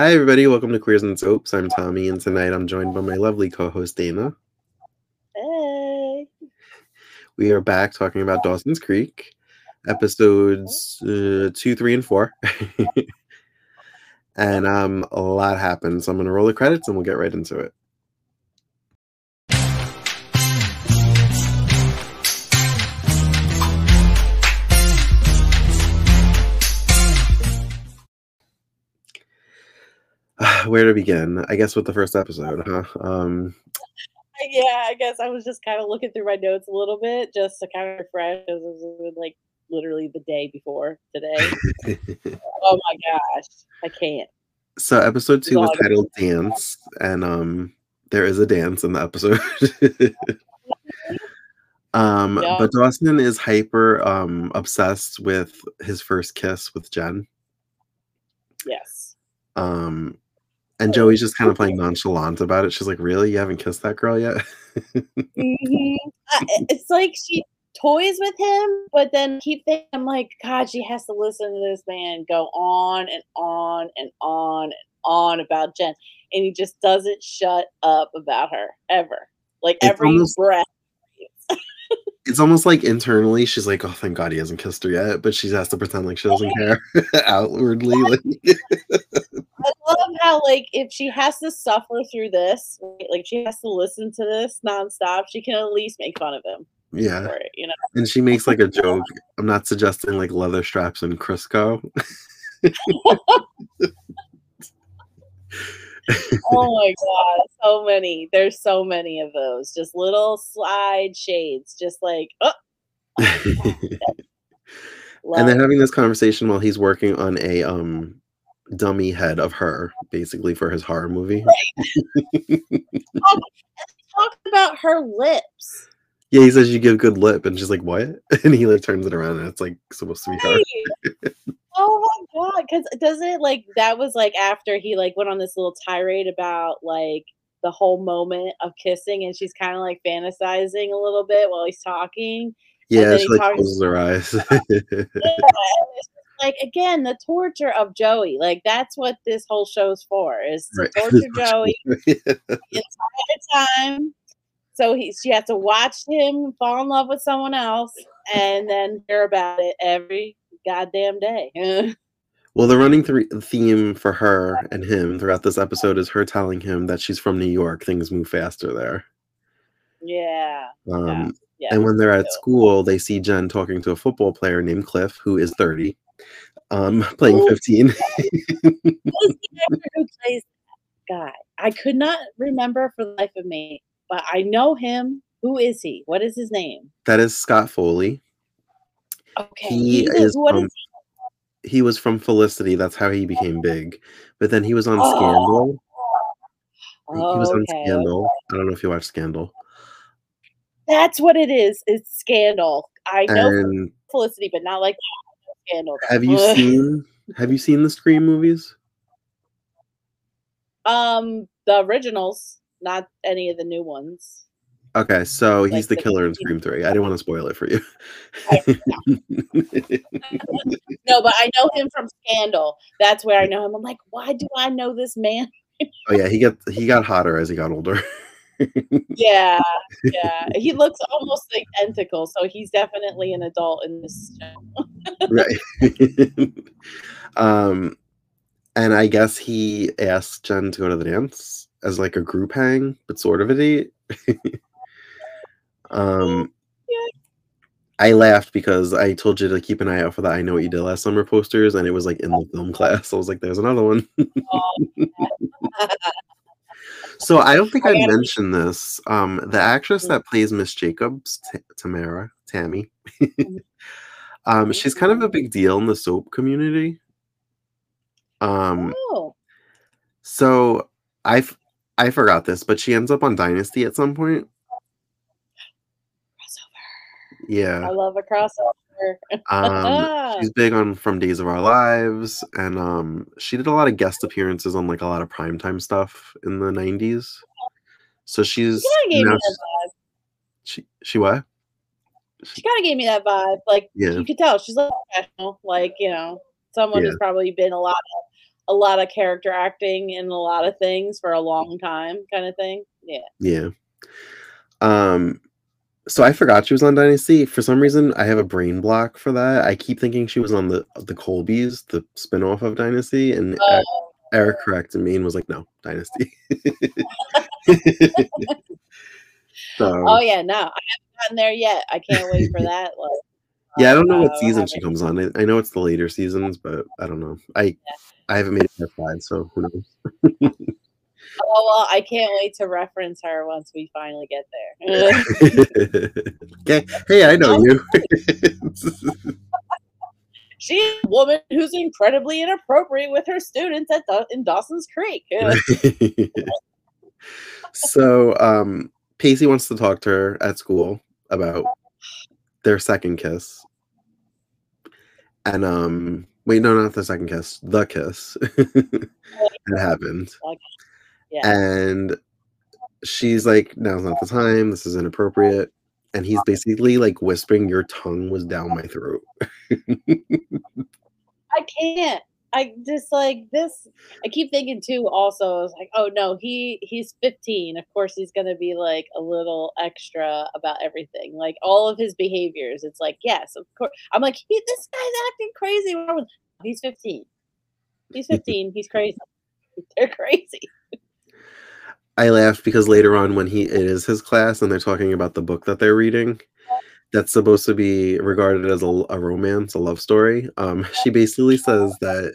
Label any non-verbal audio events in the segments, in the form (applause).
Hi, everybody. Welcome to Queers and Soaps. I'm Tommy, and tonight I'm joined by my lovely co host, Dayna. Hey. We are back talking about Dawson's Creek, episodes uh, two, three, and four. (laughs) and um, a lot happened. So I'm going to roll the credits and we'll get right into it. Where to begin? I guess with the first episode, huh? Um, Yeah, I guess I was just kind of looking through my notes a little bit just to kind of refresh as it was like literally the day before today. (laughs) oh my gosh, I can't. so episode two was titled (laughs) Dance, and um, there is a dance in the episode. (laughs) um, Yeah. but Dawson is hyper um obsessed with his first kiss with Jen. Yes. Um, and Joey's just kind of playing nonchalant about it. She's like, "Really? You haven't kissed that girl yet?" Mhm. (laughs) I- It's like she toys with him, but then keep thinking, I'm like, God, she has to listen to this man go on and on and on and on about Jen. And he just doesn't shut up about her ever. Like It's every almost- breath. It's almost like internally she's like, "Oh, thank God he hasn't kissed her yet," but she has to pretend like she oh doesn't care (laughs) outwardly. Like, (laughs) I love how like if she has to suffer through this, like she has to listen to this nonstop, she can at least make fun of him yeah, it, you know. and she makes like a (laughs) joke. I'm not suggesting like leather straps and Crisco. Oh my god, so many. There's so many of those. Just little slide shades, just like oh (laughs) and they're having this conversation while he's working on a um dummy head of her basically for his horror movie (laughs) talk about her lips. Yeah he says you give good lip and she's like what? (laughs) And he like turns it around and it's like supposed to be her. Oh my god, because doesn't it like that was like after he like went on this little tirade about like the whole moment of kissing and she's kind of like fantasizing a little bit while he's talking yeah she he like closes her eyes. (laughs) Yeah, and it's just like again the torture of joey like that's what this whole show's for is to Right. (laughs) torture joey the entire time so he she has to watch him fall in love with someone else and then hear about it every goddamn day. (laughs) Well the running three theme for her and him throughout this episode is her telling him that she's from new york things move faster there. Yeah. Um yeah And when they're at school, they see Jen talking to a football player named Cliff, who is 30, um, (laughs) playing Ooh. 15. Who's the actor who plays that guy? I could not remember for the life of me but i know him who is he what is his name that is Scott Foley. okay He is what is he was from Felicity. That's how he became big. But then he was on Oh. Scandal. He he was on Okay, Scandal. I don't know if you watched Scandal. That's what it is. It's scandal. I know And Felicity, but not like. Scandal. though. have you seen have you seen the Scream movies? um the originals, not any of the new ones? Okay, so he's the the- killer in Scream 3. I didn't want to spoil it for you. (laughs) No, but I know him from Scandal. That's where I know him. I'm like, why do I know this man? oh yeah, he got he got hotter as he got older. (laughs) Yeah, yeah. He looks almost identical, so he's definitely an adult in this show. right (laughs) um and i guess he asked jen to go to the dance as like a group hang but sort of a date. (laughs) Um Yeah. i laughed because i told you to keep an eye out for the i know what you did last summer posters and it was like in the film class. I was like there's another one. (laughs) So i don't think I i, mentioned this. Um the actress that plays miss jacobs T- tamara tammy (laughs) um she's kind of a big deal in the soap community. Um oh, so i f- i forgot this but she ends up on dynasty at some point crossover. yeah I love a crossover. um (laughs) she's big on from days of our lives and um she did a lot of guest appearances on like a lot of primetime stuff in the 90s so she's She kind of gave now me that vibe. she, she what She kind of gave me that vibe. Like Yeah. you could tell she's like professional. Like you know, someone Yeah. who's probably been a lot of a lot of character acting in a lot of things for a long time, kind of thing. Yeah. Yeah. Um so I forgot she was on Dynasty. For some reason, I have a brain block for that. I keep thinking she was on the the Colbys, the spinoff of Dynasty, and Oh, Eric corrected me and was like, "No, Dynasty." (laughs) (laughs) so oh yeah, no, I haven't gotten there yet. I can't wait for (laughs) that. Like, yeah, I don't know what uh, season she comes on. I, I know it's the later seasons, but I don't know. I I haven't made it past five, so who knows? (laughs) Oh well, I can't wait to reference her once we finally get there. (laughs) okay. Hey, I know you. (laughs) She's a woman who's incredibly inappropriate with her students at Daw- in Dawson's Creek. so um Pacey wants to talk to her at school about their second kiss. And um wait, no, not the second kiss, the kiss. (laughs) that happened. Yeah. And she's like, now's not the time, this is inappropriate. And he's basically like whispering, Your tongue was down my throat. (laughs) I can't. I just like this. I keep thinking too. Also, I was like, oh no, he he's 15. Of course, he's gonna be like a little extra about everything. Like all of his behaviors. It's like, yes, of course. I'm like, he, this guy's acting crazy. What's wrong with- He's 15. He's (laughs) 15. he's crazy. (laughs) They're crazy. I laughed because later on, when he it is his class and they're talking about the book that they're reading, that's supposed to be regarded as a, a romance, a love story. Um, she basically says that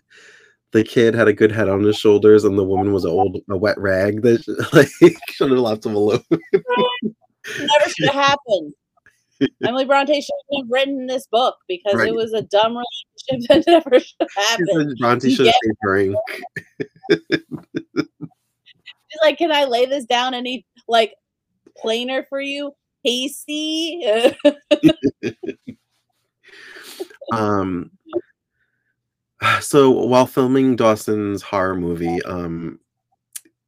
the kid had a good head on his shoulders and the woman was a (laughs) old a wet rag that (laughs) like should have left him alone. Never should have happened. (laughs) Emily Bronte should have written this book because Right. it was a dumb relationship that never should have happened. Bronte should have stayed drink. She's like, can I lay this down any like plainer for you? Pacey. (laughs) Um, so while filming Dawson's horror movie, um,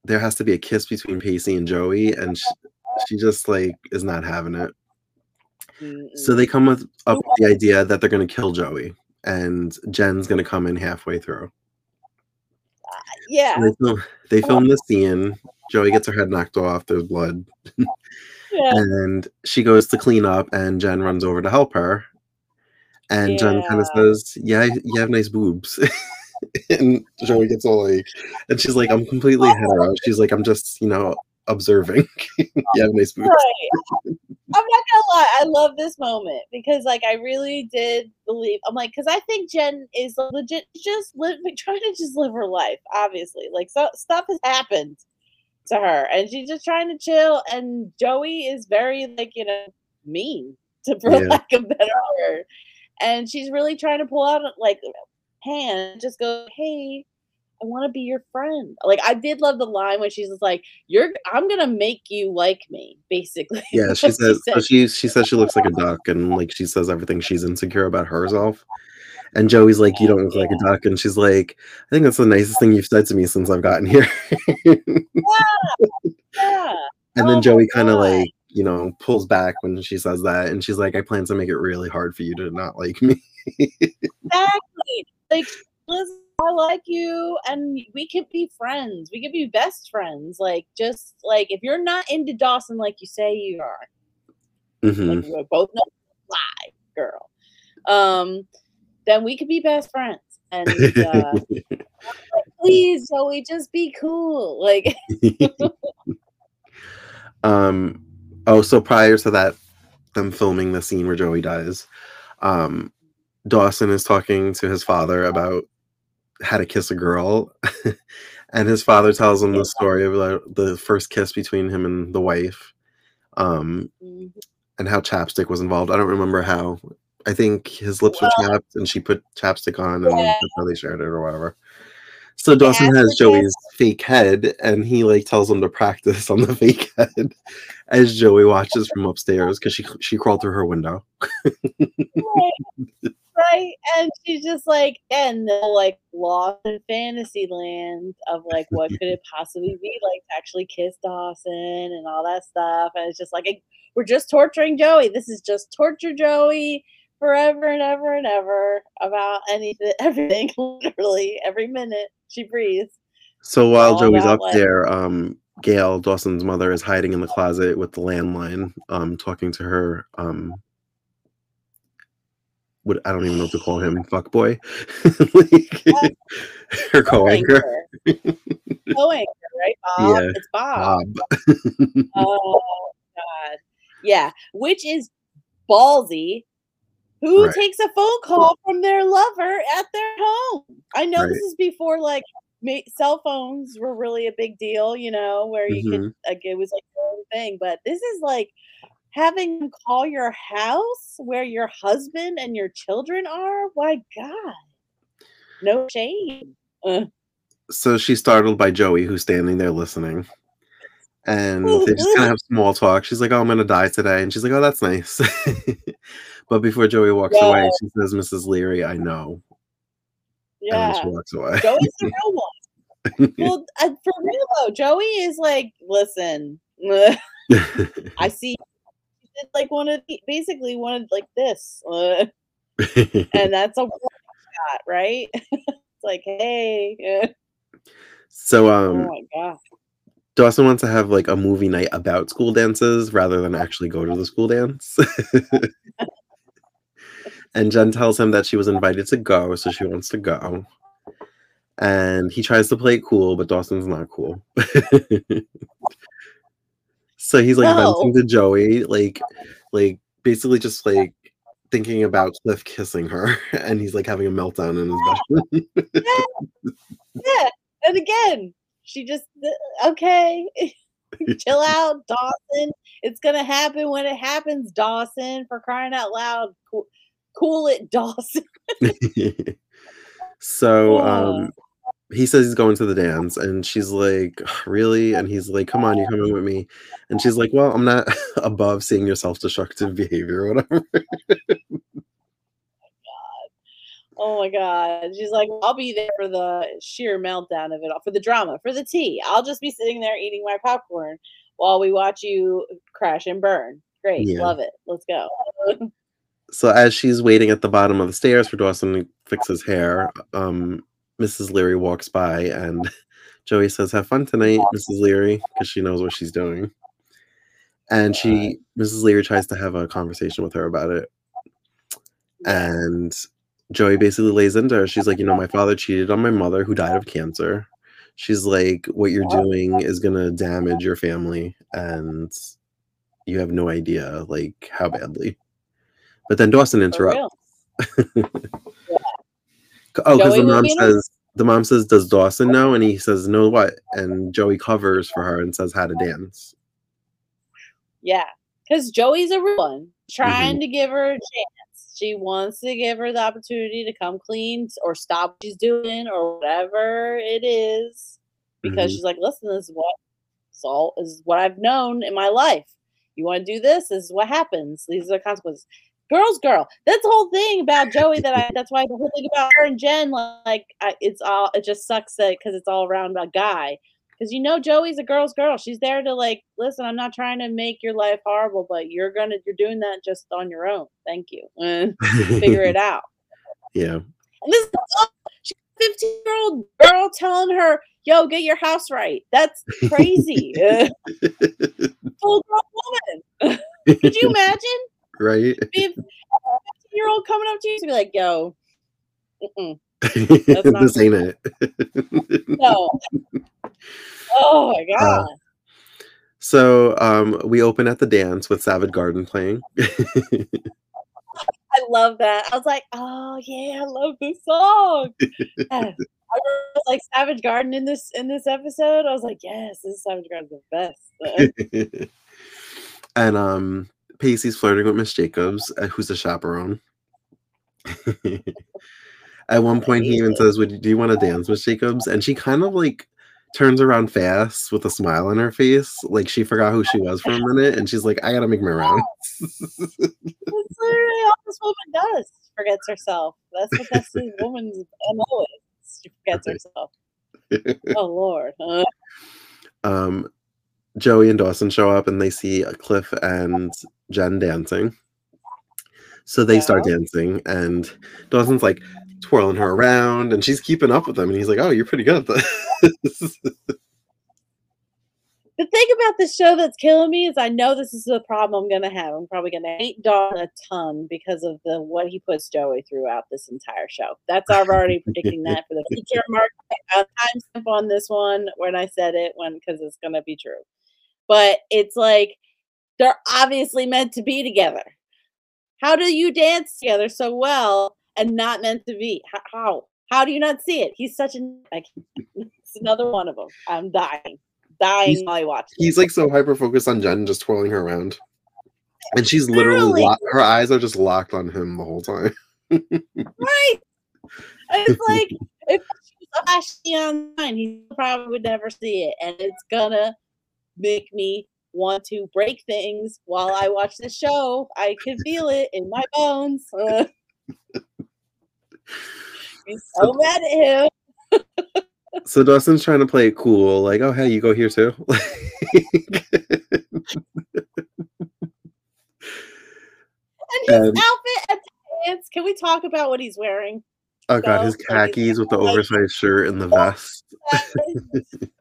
there has to be a kiss between Pacey and Joey, and she, she just like is not having it. So they come with up with the idea that they're gonna kill Joey, and Jen's gonna come in halfway through. yeah, They film, they film this scene. Joey gets her head knocked off. There's blood, (laughs) yeah. and she goes to clean up, and Jen runs over to help her. And Jen kind of says, "Yeah, you have nice boobs." (laughs) and Joey gets all like, and she's like, "I'm completely oh. hetero." She's like, "I'm just, you know, observing. (laughs) you have nice boobs." Right. I'm not gonna lie, I love this moment because like I really did believe I'm like because I think Jen is legit just live (laughs) trying to just live her life, obviously. Like so stuff has happened to her and she's just trying to chill and Joey is very like, you know, mean to (laughs) for Yeah. lack of better word. And she's really trying to pull out like hand, just go, Hey, I want to be your friend. Like I did love the line when she's just like, "You're, I'm gonna make you like me," basically. (laughs) Yeah, she says. So said. she she says she looks like a duck, and like she says everything she's insecure about herself. And Joey's like, "You don't look like a duck," and she's like, "I think that's the nicest thing you've said to me since I've gotten here." yeah. (laughs) yeah. and Oh then my Joey kind of like you know pulls back when she says that, and she's like, "I plan to make it really hard for you to not like me." Exactly. Like, listen, I like you, and we could be friends. We could be best friends. Like, just like if you're not into Dawson, like you say you are, hmm like we both it's lie, girl. Um, then we could be best friends. And uh, (laughs) please, Joey, just be cool. Like, (laughs) um. Oh, so prior to that, them filming the scene where Joey dies, um, Dawson is talking to his father about how to kiss a girl, (laughs) and his father tells him the story of the, the first kiss between him and the wife, um, mhm. and how chapstick was involved. I don't remember how. I think his lips were chapped, and she put chapstick on, and Yeah. that's how they shared it or whatever. So Dawson asked has Joey's fake head, and he like tells him to practice on the (laughs) fake head as Joey watches from upstairs because she she crawled through her window. right, (laughs) right. And she's just like, and they're like lost in fantasy land of like what could it possibly be like to actually kiss Dawson and all that stuff. And it's just like we're just torturing Joey. This is just torture Joey forever and ever and ever about anything, (laughs) everything, literally every minute she breathes. So while Joey's up what- there, um, Gail Dawson's mother is hiding in the closet with the landline, um, talking to her. Um, what I don't even know what to call him, (sighs) fuck boy, (laughs) like, (laughs) her co-anchor, Co-anchor, right? Bob? Yeah, It's Bob. Bob. Oh God. Yeah. Which is ballsy. Who Right. takes a phone call from their lover at their home? I know this is before like cell phones were really a big deal, you know, where you could Mhm. like it was like the own thing. But this is like having them call your house where your husband and your children are. Why God. No shame. Uh, so she's startled by Joey, who's standing there listening. And they just kind of (laughs) have small talk. She's like, "Oh, I'm gonna die today," and she's like, "Oh, that's nice." (laughs) but before Joey walks away, she says, "Mrs. Leery, I know," yeah. then she walks away. Joey's the (laughs) real one. (laughs) well, uh, for real though, Joey is like, listen, (laughs) I see, she did like one of the, basically one of like this, uh, and that's a shot, right? it's like, hey, so, oh um, my god, Dawson wants to have like a movie night about school dances rather than actually go to the school dance. And Jen tells him that she was invited to go, so she wants to go. And he tries to play it cool, but Dawson's not cool. (laughs) so he's like No. venting to Joey, like, like basically just like thinking about Cliff kissing her, (laughs) and he's like having a meltdown in his bedroom. (laughs) yeah. And again, she just uh, okay, chill out, Dawson. It's gonna happen when it happens, Dawson. For crying out loud, cool, it, (laughs) Dawson. so Oh. um he says he's going to the dance and she's like really and he's like come on you're coming with me and she's like well i'm not (laughs) above seeing your self-destructive behavior or whatever Oh my god. Oh my God. She's like, I'll be there for the sheer meltdown of it all, for the drama, for the tea. I'll just be sitting there eating my popcorn while we watch you crash and burn. Great. Yeah. Love it. Let's go. (laughs) so as she's waiting at the bottom of the stairs for dawson to fix his hair um mrs leery walks by and (laughs) joey says have fun tonight mrs leery because she knows what she's doing and she mrs leery tries to have a conversation with her about it and Joey basically lays into her. She's like, you know, my father cheated on my mother who died of cancer. She's like, what you're doing is gonna damage your family, and you have no idea like how badly. But then Dawson interrupts. real. (laughs) Oh, because the mom says the mom says, "Does Dawson know?" And he says, "No, what?" And Joey covers for her and says, "How to dance." Yeah. Because Joey's a real one, Mm-hmm. trying to give her a chance. She wants to give her the opportunity to come clean or stop what she's doing or whatever it is. Because Mhm. she's like, listen, this is what salt is what I've known in my life. You want to do this? This is what happens. These are the consequences. Girls, girl. That's the whole thing about Joey. That I. That's why the whole thing about her and Jen, like, I, it's all. It just sucks that because it's all around a guy. Because you know Joey's a girl's girl. She's there to like, listen. I'm not trying to make your life horrible, but you're gonna. You're doing that just on your own. Thank you. (laughs) Figure it out. (laughs) yeah. And this is oh, a 15 year old girl telling her, "Yo, get your house right." That's crazy. (laughs) Full grown woman. Could you imagine? Right. Be a 15 year old coming up to you to be like, "Yo, (laughs) this ain't it. (laughs) no." (laughs) Oh my god. Uh, So um, we open at the dance with Savage Garden playing. I love that. I was like, oh yeah, I love this song. I remember, like Savage Garden in this in this episode. I was like, yes, this is Savage Garden's the best. and um, Pacey's flirting with Miss Jacobs, uh, who's a chaperone. (laughs) At one point, he even says, "Would do you want to dance, Miss Jacobs?" And she kind of like turns around fast with a smile on her face, like she forgot who she was for a minute, and she's like, "I gotta make my rounds." That's literally all this woman does. She forgets herself. That's what that's (laughs) this woman's MO is. She forgets herself. Oh Lord. Uh, um, Joey and Dawson show up and they see Cliff and Jen dancing. So they start dancing, and Dawson's like twirling her around, and she's keeping up with them. And he's like, "Oh, you're pretty good at this." (laughs) The thing about this show that's killing me is I know this is the problem I'm gonna have. I'm probably gonna hate Don a ton because of the what he puts Joey throughout this entire show. That's I'm already predicting that for the (laughs) future. Mark a timestamp on this one when I said it when because it's gonna be true. But it's like they're obviously meant to be together. How do you dance together so well and not meant to be? How? How do you not see it? He's such an. (laughs) It's another one of them. I'm dying, dying He's- while I watch. this. he's like so hyper focused on Jen, just twirling her around, and she's literally Literally. lo- her eyes are just locked on him the whole time. (laughs) Right. It's (laughs) like if she was flashing online, he probably would never see it. And it's gonna make me want to break things while I watch the show. I can feel it in my bones. Uh, (laughs) He's so mad at him. So Dawson's trying to play it cool, like, "Oh, hey, you go here too." And his And- outfit the dance. Can we talk about what he's wearing? oh god, his So, khakis with the oversized shirt and the vest. (laughs)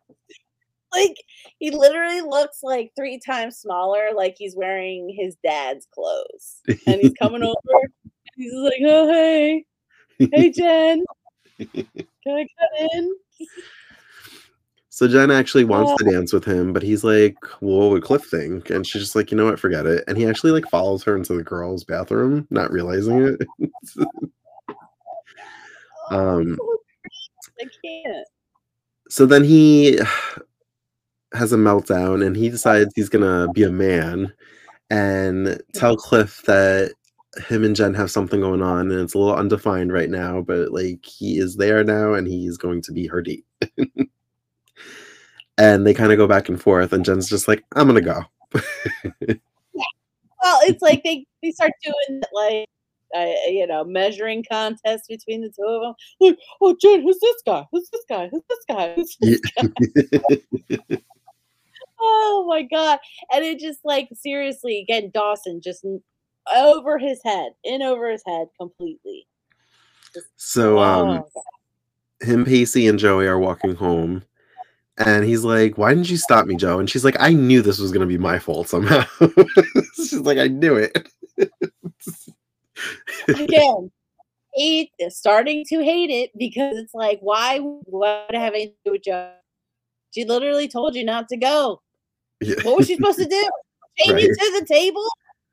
like he literally looks like three times smaller, like he's wearing his dad's clothes. And he's coming (laughs) over. And he's like, "Oh hey, hey Jen, (laughs) can I cut in?" So Jen actually wants to dance with him, but he's like, well, what would Cliff think? And she's just like, you know what, forget it. And he actually like follows her into the girls' bathroom, not realizing it. (laughs) Um, Oh, I can't. so then he has a meltdown and he decides he's gonna be a man and tell Cliff that him and Jen have something going on and it's a little undefined right now, but like he is there now and he's going to be her date. (laughs) and they kind of go back and forth, and Jen's just like, I'm gonna go. (laughs) Well, it's like they, they start doing like uh, you know measuring contests between the two of them. Like, oh Jen, who's this guy? Who's this guy? Who's this guy? Who's this Yeah. (laughs) Oh my god! And it just like seriously, again, Dawson just over his head, in over his head completely. so um Oh, him, Pacey, and Joey are walking home. And he's like, Why didn't you stop me, Joe? And she's like, I knew this was gonna be my fault somehow. (laughs) she's like, I knew it. again, hate starting to hate it because it's like, why would I have anything to do with Joe? She literally told you not to go. Yeah. What was she supposed to do? (laughs) Chain you Right. to the table?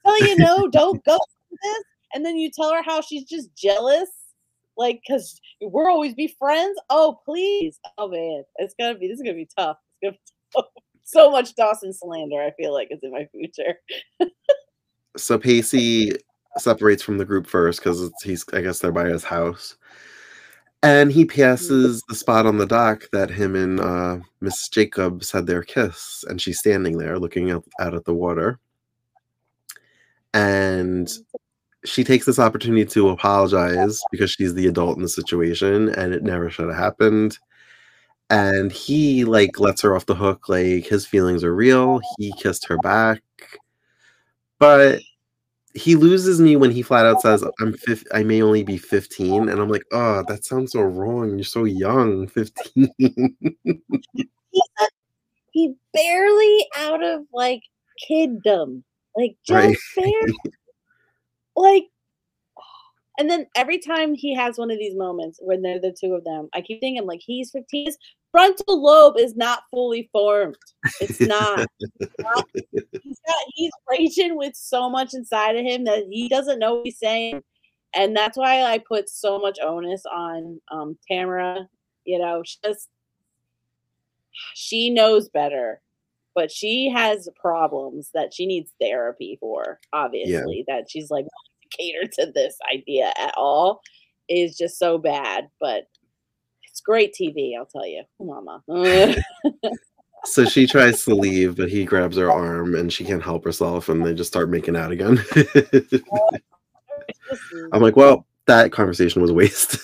Tell you no, (laughs) don't go this, and then you tell her how she's just jealous, like because we're always be friends. Oh please, oh man, it's gonna be this is gonna be tough. It's gonna be (laughs) tough. so much Dawson slander. I feel like is in my future. so Pacey separates from the group first because he's I guess they're by his house. And he passes the spot on the dock that him and uh, Miss Jacobs had their kiss, and she's standing there looking out, out at the water. And she takes this opportunity to apologize because she's the adult in the situation, and it never should have happened. And he like lets her off the hook, like his feelings are real. He kissed her back, but he loses me when he flat out says i'm fif- i may only be 15 and i'm like oh that sounds so wrong you're so young (laughs) 15 he barely out of like kiddom, like just Right. barely, like. And then every time he has one of these moments when they're the two of them, I keep thinking like he's 15. Frontal lobe is not fully formed. It's not. It's (laughs) not- he's got he's raging with so much inside of him that he doesn't know what he's saying. And that's why I put so much onus on um Tamara. You know, she just she knows better, but she has problems that she needs therapy for, obviously, that she's like cater to this idea at all is just so bad. But it's great TV, I'll tell you. Mama. (laughs) so she tries to (laughs) leave but he grabs her arm and she can't help herself and they just start making out again (laughs) i'm like well that conversation was a waste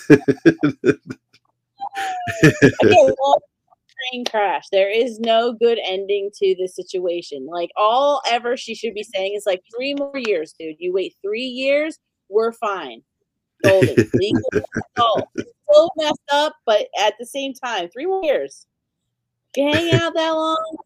train crash. There is no good ending to this situation. Like all ever she should be saying is like three more years, dude. You wait three years, we're fine. Golden. Legal adult. So messed up, but at the same time, three more years. You hang out that long,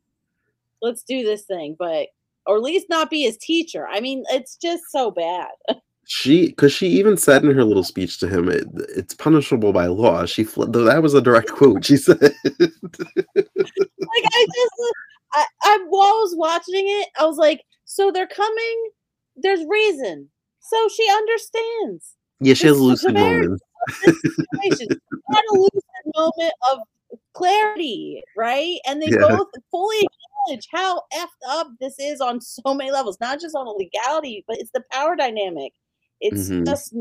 let's do this thing. But or at least not be his teacher. I mean, it's just so bad. (laughs) She, because she even said in her little speech to him, it, "It's punishable by law." She though that was a direct (laughs) quote. She said, "Like I just, I, I while I was watching it, I was like, so they're coming. There's reason. So she understands. Yeah, she has a lucid moment. had a lucid moment of clarity, right? And they yeah. both fully acknowledge how effed up this is on so many levels, not just on the legality, but it's the power dynamic. It's mm-hmm. just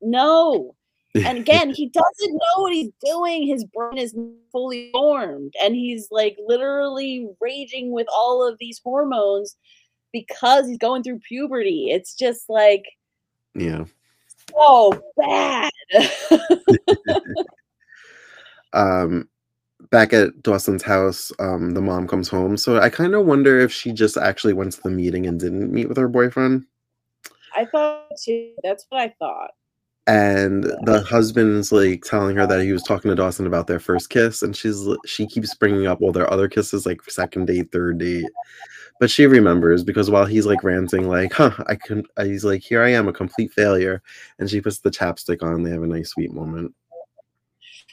no. (laughs) And again, he doesn't know what he's doing. His brain is fully formed, and he's like literally raging with all of these hormones because he's going through puberty. It's just like, yeah, so bad. (laughs) um, back at Dawson's house, um, the mom comes home. So I kind of wonder if she just actually went to the meeting and didn't meet with her boyfriend. I thought too. That's what I thought. And the husband's like telling her that he was talking to Dawson about their first kiss, and she's she keeps bringing up all their other kisses, like second date, third date. But she remembers because while he's like ranting, like, "Huh, I can," uh, he's like, "Here I am, a complete failure," and she puts the chapstick on. They have a nice, sweet moment.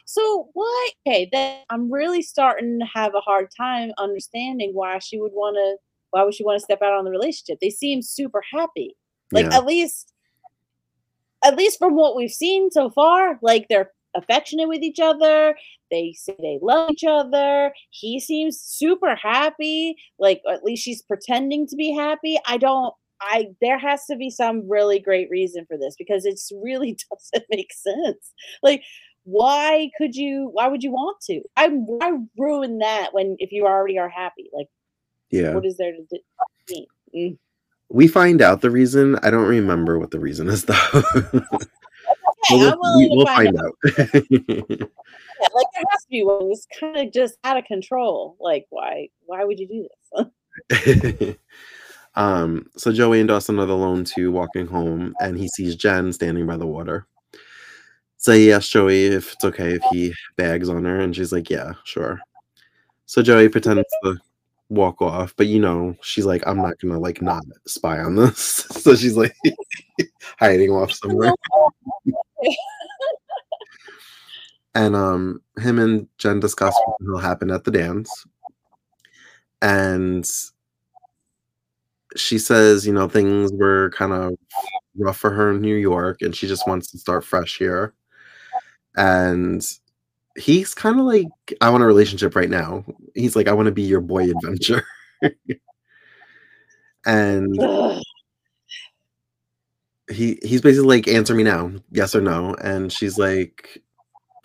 So what? Okay, then I'm really starting to have a hard time understanding why she would want to. Why would she want to step out on the relationship? They seem super happy. Like yeah. at least, at least from what we've seen so far, like they're affectionate with each other. They say they love each other. He seems super happy. Like at least she's pretending to be happy. I don't. I there has to be some really great reason for this because it's really (laughs) doesn't make sense. Like why could you why would you want to i why ruin that when if you already are happy like yeah what is there to do mm. We find out the reason. I don't remember what the reason is though. (laughs) Okay, we'll, we, will find, find out, out. (laughs) like there has to be one. It's kind of just out of control. Like why why would you do this? (laughs) Um so joey and dawson are alone too walking home and he sees jen standing by the water. So he asks Joey if it's okay if he bags on her, and she's like, "Yeah, sure." So Joey pretends to walk off, but you know, she's like, "I'm not gonna like not spy on this," (laughs) so she's like (laughs) hiding off (laughs) somewhere. and um, him and Jen discuss what will happen at the dance, and she says, you know, things were kind of rough for her in New York, and she just wants to start fresh here. And he's kind of like i want a relationship right now. He's like i want to be your boy adventure. (laughs) And he he's basically like answer me now yes or no. And she's like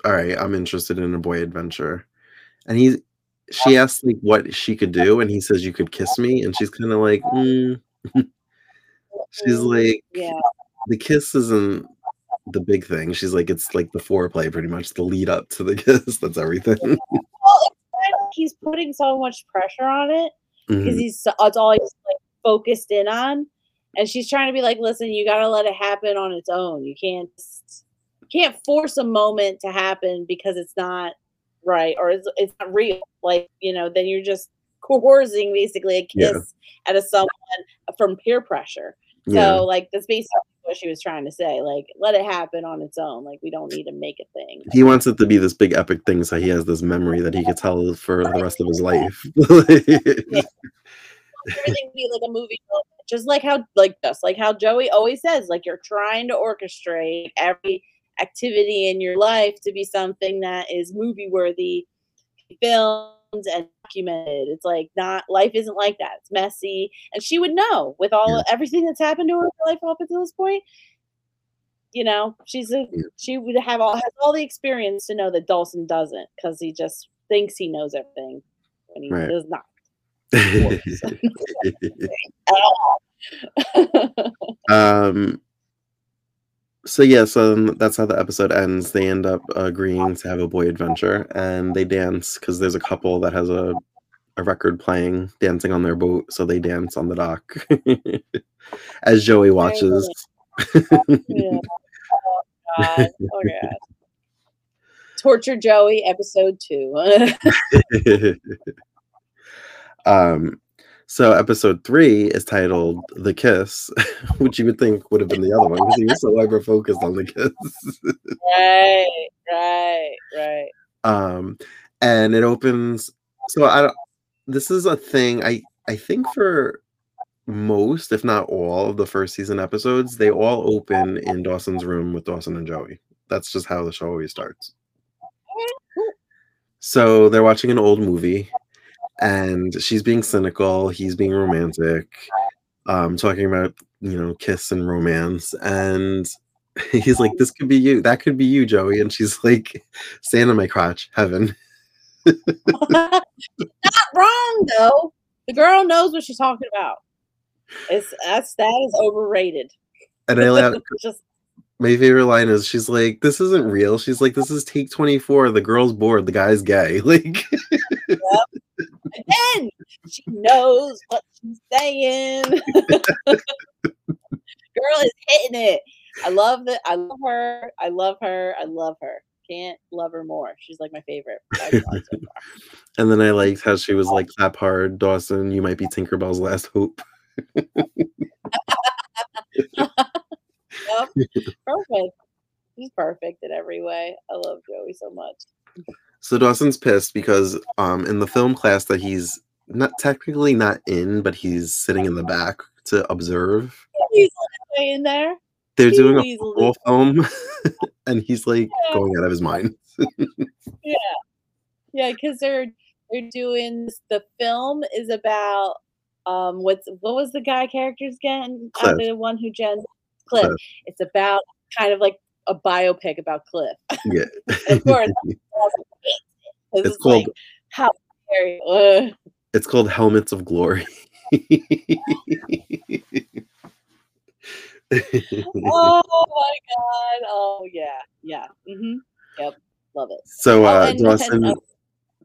all right i'm interested in a boy adventure. And he's she asks like what she could do and he says you could kiss me. And she's kind of like mm. (laughs) she's like yeah. The kiss isn't the big thing. She's like, it's like the foreplay, pretty much the lead up to the (laughs) kiss. That's everything. well, he's putting so much pressure on it because mm-hmm. he's it's all he's like focused in on, and she's trying to be like, listen, you got to let it happen on its own. You can't you can't force a moment to happen because it's not right or it's, it's not real. Like you know, then you're just coercing basically a kiss yeah. at a someone from peer pressure. So yeah. like that's basically what she was trying to say. Like, let it happen on its own. Like, we don't need to make a thing. He wants it to be this big epic thing, so he has this memory that he could tell for the rest of his life. (laughs) (laughs) Everything be like a movie, just like how, like just like how Joey always says, like you're trying to orchestrate every activity in your life to be something that is movie worthy, filmed and documented. It's like not life isn't like that. It's messy, and she would know with all yeah. everything that's happened to her life up until this point. You know, she's a yeah. she would have all has all the experience to know that Dawson doesn't because he just thinks he knows everything when he right. does not. (laughs) (laughs) (laughs) um so yeah, so that's how the episode ends. They end up agreeing to have a boy adventure, and they dance because there's a couple that has a a record playing, dancing on their boat. So they dance on the dock (laughs) as Joey watches. yeah. (laughs) Oh god. Oh god. Torture Joey, episode two. (laughs) um, so episode three is titled "The Kiss," (laughs) which you would think would have been the other one because he was so hyper focused on the kiss. right, right, right. Um, and it opens. So I don't. This is a thing. I I think for most, if not all, of the first season episodes, they all open in Dawson's room with Dawson and Joey. That's just how the show always starts. So they're watching an old movie, and she's being cynical. He's being romantic, um, talking about you know kiss and romance, and (laughs) he's like, "This could be you. That could be you, Joey." And she's like, "Stand on my crotch, heaven." (laughs) Not wrong though. The girl knows what she's talking about. It's that's that is overrated. And I laugh. Just My favorite line is she's like, "This isn't real." She's like, "This is take twenty four. The girl's bored. The guy's gay." (laughs) Like, again, she knows what she's saying. (laughs) Girl is hitting it. I love it. I love her. I love her. I love her. Can't love her more. She's like my favorite. so far. (laughs) and then I liked how she was like, "Clap hard, Dawson. You might be Tinkerbell's last hope." (laughs) Yep. Perfect. He's perfect in every way. I love Joey so much. So Dawson's pissed because um in the film class that he's not technically not in, but he's sitting in the back to observe. He's way in there. They're doing a He's full film, (laughs) and he's like Yeah. going out of his mind. Yeah, yeah, because they're they're doing the film is about um what's what was the guy characters again? Uh, the one who Jen Cliff. Cliff. It's about kind of like a biopic about Cliff. Yeah, (laughs) of course, (laughs) it's, It's called- like how scary. It's called Helmets of Glory. (laughs) oh my god! Oh yeah, yeah. hmm Yep, love it. so Oh, uh, and, Dawson uh,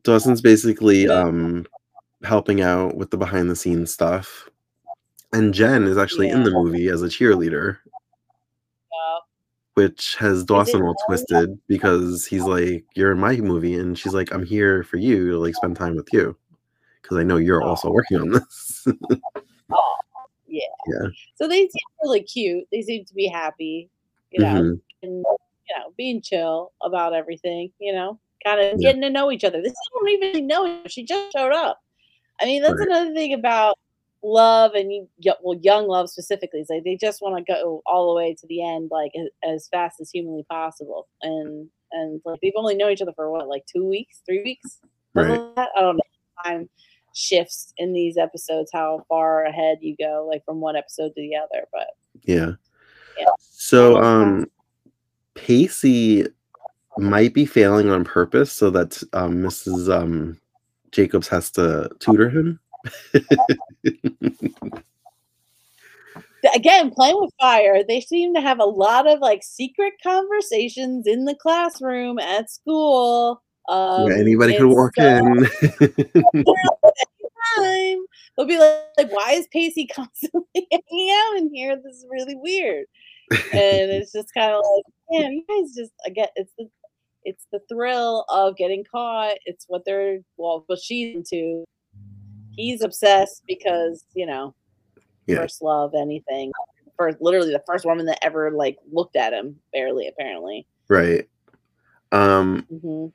Dawson's basically um helping out with the behind the scenes stuff. And Jen is actually in the movie as a cheerleader, which has Dawson all twisted because he's like, You're in my movie, and she's like, I'm here for you to like spend time with you. Because I know you're also working on this. oh, yeah. (laughs) Yeah. So they seem really cute. They seem to be happy, you know, Mhm. and you know, being chill about everything. You know, kind of Yeah. getting to know each other. This don't even know. She just showed up. I mean, that's Right. another thing about love and you, well, young love specifically. Is like they just want to go all the way to the end, like as, as fast as humanly possible. And and like they've only known each other for what, like two weeks, three weeks. Right. I don't know. Time shifts in these episodes, how far ahead you go, like from one episode to the other. But Yeah. Yeah. So um Pacey might be failing on purpose so that um Mrs. um Jacobs has to tutor him. (laughs) again, playing with fire, they seem to have a lot of like secret conversations in the classroom at school. Um, Yeah, anybody could walk so in. (laughs) time. They'll be like, like, why is Pacey (laughs) constantly hanging out in here? This is really weird. and it's just kind of like, damn, you guys just I get it's the it's the thrill of getting caught. It's what they're well, what she's into. He's obsessed because you know, Yeah. first love, anything. First, literally the first woman that ever like looked at him, barely apparently. right. Um hmm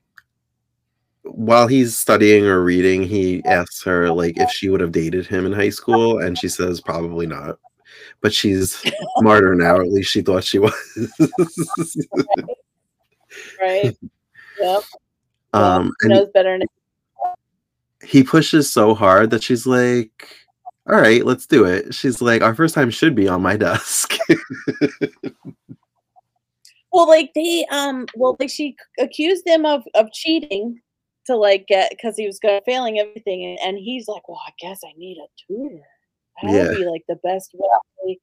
while he's studying or reading, he asks her like if she would have dated him in high school, and she says probably not. But she's smarter now, at least she thought she was. (laughs) Right. yep. (laughs) um knows better. Than, he pushes so hard that she's like, All right, let's do it. She's like, Our first time should be on my (laughs) desk. well, like they um, well, like she accused him of of cheating to like get because he was going failing everything, and, and he's like, well, I guess I need a tutor. That would Yeah. be like the best way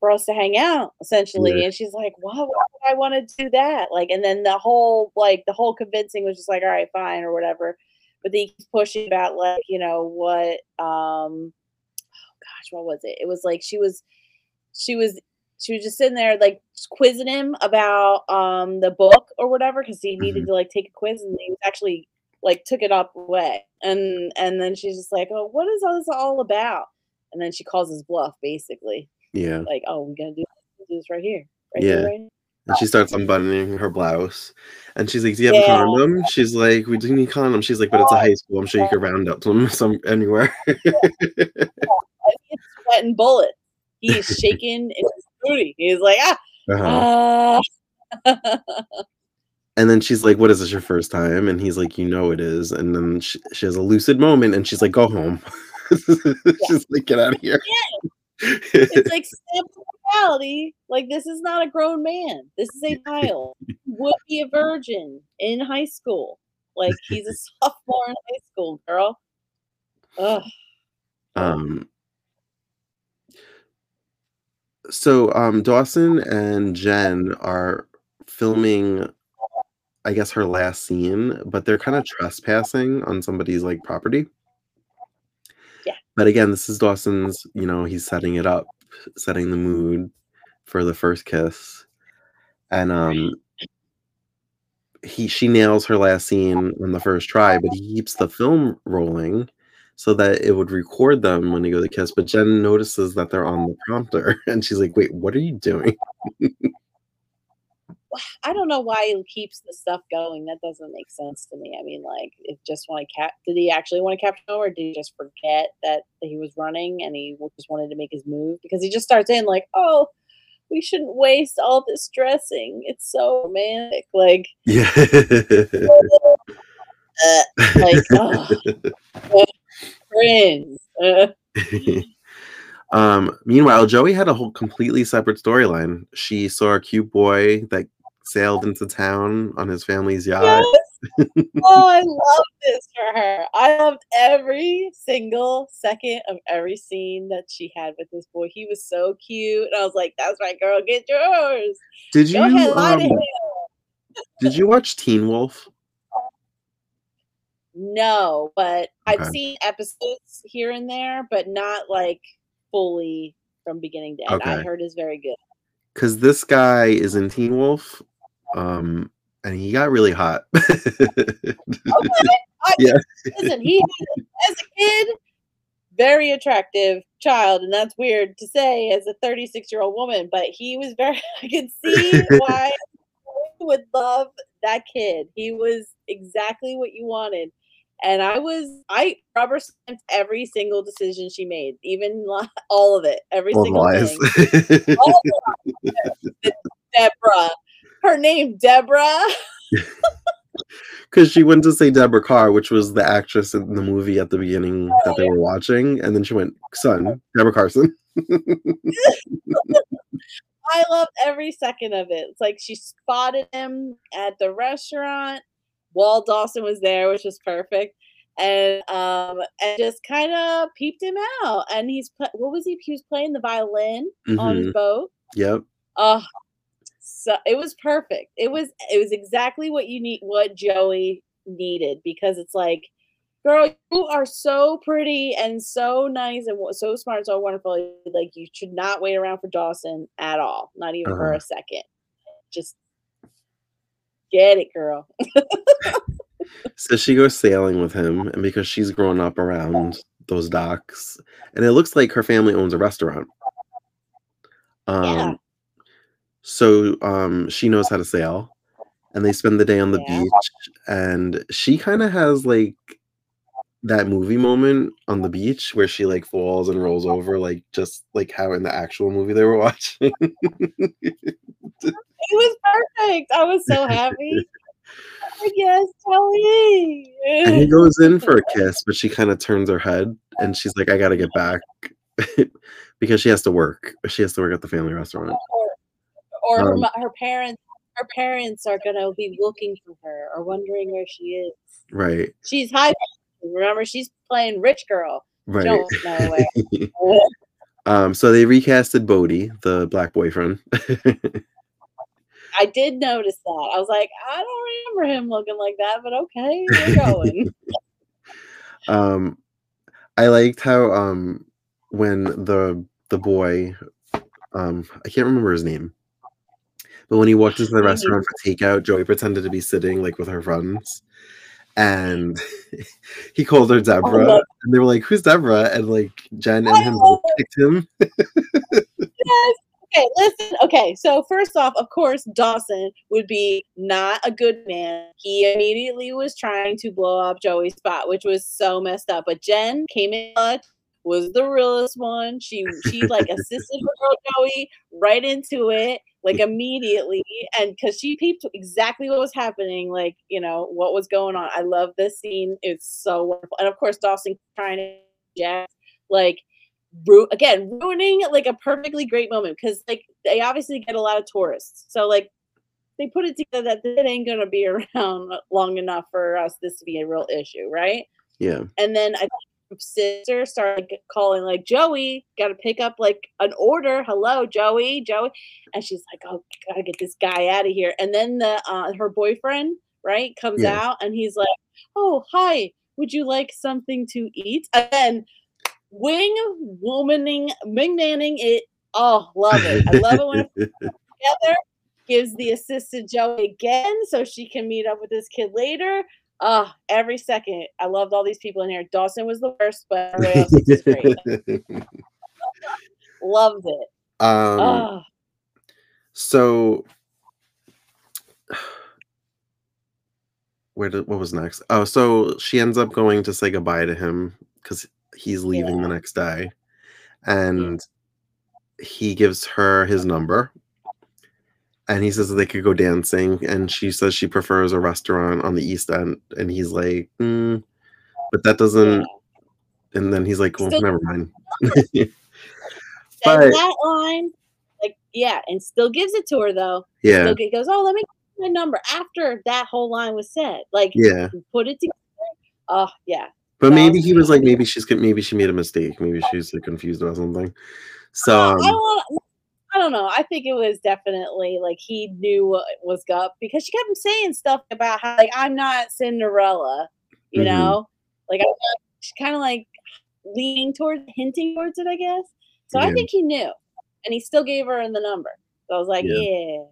for us to hang out, essentially. Yeah. And she's like, why would I want to do that? Like, and then the whole like the whole convincing was just like, all right, fine, or whatever. But then he keeps pushing about like, you know, what um oh gosh, what was it? It was like she was she was she was just sitting there like quizzing him about um the book or whatever because he needed Mhm. to like take a quiz and he was actually like took it up away and and then she's just like oh what is all this all about and then she calls his bluff basically Yeah. like oh we're gonna do this, do this right here right Yeah. here right here. And she starts unbuttoning her blouse. And she's like, Do you have a Yeah. condom? She's like, We do need condom. She's like, But it's a high school. I'm sure you could round up some, (laughs) some anywhere. and he's sweating bullets he's shaking in his booty he's like ah Uh-huh. ah. (laughs) And then she's like, What is this your first time? And he's like, You know it is. And then she, she has a lucid moment and she's like, Go home. (laughs) she's like, Get out of here. it's like reality. Like this is not a grown man. This is a (laughs) child. Would be a virgin in high school. Like he's a (laughs) sophomore in high school, girl. Ugh. um, so um, Dawson and Jen are filming, I guess, her last scene, but they're kind of trespassing on somebody's like property. Yeah. But again, this is Dawson's, you know, he's setting it up, setting the mood for the first kiss. And um he she nails her last scene on the first try, but he keeps the film rolling so that it would record them when they go to kiss. But Jen notices that they're on the prompter (laughs) and she's like, Wait, what are you doing? (laughs) I don't know why he keeps the stuff going. That doesn't make sense to me. I mean, like, if just want to cap, did he actually want to capture him, or did he just forget that he was running and he just wanted to make his move? Because he just starts in like, "Oh, we shouldn't waste all this dressing. It's so romantic." Like, (laughs) Yeah. uh, (laughs) like, oh. Uh, (laughs) um, meanwhile, Joey had a whole completely separate storyline. She saw a cute boy that sailed into town on his family's yacht. yes. (laughs) oh, I love this for her. I loved every single second of every scene that she had with this boy. He was so cute. And I was like, that's right, girl, get yours. Did you ahead, um, (laughs) did you watch Teen Wolf? No, but I've seen episodes here and there, but not like fully from beginning to end. I heard is very good. Because this guy is in Teen Wolf, um, and he got really hot. (laughs) Okay. I, Yeah. Listen, he had, as a kid, very attractive child, and that's weird to say as a 36 year old woman, but he was very. (laughs) I could see why (laughs) you would love that kid. He was exactly what you wanted. And I was, I rubber stamped every single decision she made, even all of it, every All single lies. thing. All the lies. Deborah, her name Deborah. (laughs) Because she went to say Deborah Kerr, which was the actress in the movie at the beginning that they were watching, and then she went, "Son, Deborah Carson." (laughs) I loved every second of it. It's like she spotted him at the restaurant. Walt Dawson was there, which was perfect, and um, and just kind of peeped him out. And he's pla- what was he? He was playing the violin on his Mhm. boat. Yep. Oh, so it was perfect. It was it was exactly what you need, what Joey needed, because it's like, girl, you are so pretty and so nice and so smart, so wonderful. Like you should not wait around for Dawson at all, not even for Uh-huh. a second. Just get it, girl. So she goes sailing with him, and because she's grown up around those docks, and it looks like her family owns a restaurant. Um, Yeah. So um, she knows how to sail, and they spend the day on the Yeah. beach. And she kind of has like that movie moment on the beach where she like falls and rolls over, like just like how in the actual movie they were (laughs) watching. It was perfect. I was so happy. (laughs) Oh, yes, Joey. and he goes in for a (laughs) kiss, but she kind of turns her head and she's like, I gotta get back because she has to work. She has to work at the family restaurant. Or her, Um, her parents her parents are gonna be looking for her or wondering where she is. Right, She's high. Remember, she's playing rich girl. right. Don't (laughs) (laughs) um, so they recasted Bodie, the black boyfriend. I did notice that. I was like, I don't remember him looking like that, but okay, we're going. (laughs) um, I liked how um when the the boy Um, I can't remember his name. But when he walked into the (laughs) restaurant for takeout, Joey pretended to be sitting like with her friends. And (laughs) he called her Deborah. and they were like, Who's Deborah? And like Jen and I him picked him. yes. Okay, listen. Okay, so first off, of course, Dawson would be not a good man. He immediately was trying to blow up Joey's spot, which was so messed up. But Jen came in clutch, was the realest one. She she like assisted (laughs) her girl Joey right into it, like immediately, and because she peeped exactly what was happening, like you know what was going on. I love this scene. It's so wonderful, and of course Dawson trying to jack like ru- again ruining like a perfectly great moment because like they obviously get a lot of tourists so like they put it together that it ain't gonna be (laughs) around long enough for us this to be a real issue right Yeah. and then i think sister started like, calling like joey gotta pick up like an order. Hello joey joey. And she's like oh gotta get this guy out of here. And then the uh her boyfriend right comes Yeah. out and he's like oh hi would you like something to eat? And then wing womaning Ming Nanning it oh love it. I love it when (laughs) together. Gives the assistant joey again so she can meet up with this kid later uh every second. I loved all these people in here. Dawson was the worst but (laughs) everybody else was great. (laughs) Loved it. Um, oh so (sighs) where did what was next? Oh, so she ends up going to say goodbye to him because he's leaving the next day, and he gives her his number, and he says that they could go dancing, and she says she prefers a restaurant on the east end, and he's like, "Mm, but that doesn't. And then he's like, well, Still- never mind. (laughs) But- that line like yeah and still gives it to her though yeah, Still goes oh let me get my number after that whole line was said like yeah. put it together oh yeah But That maybe was he was like, maybe she's maybe she made a mistake. Maybe she's like confused about something. So I um, don't, I don't know. I think it was definitely like he knew what was up because she kept saying stuff about how like I'm not Cinderella, you Mhm. know, like I'm not, she's kind of like leaning towards, hinting towards it, I guess. So I think he knew, and he still gave her the number. So I was like, Yeah.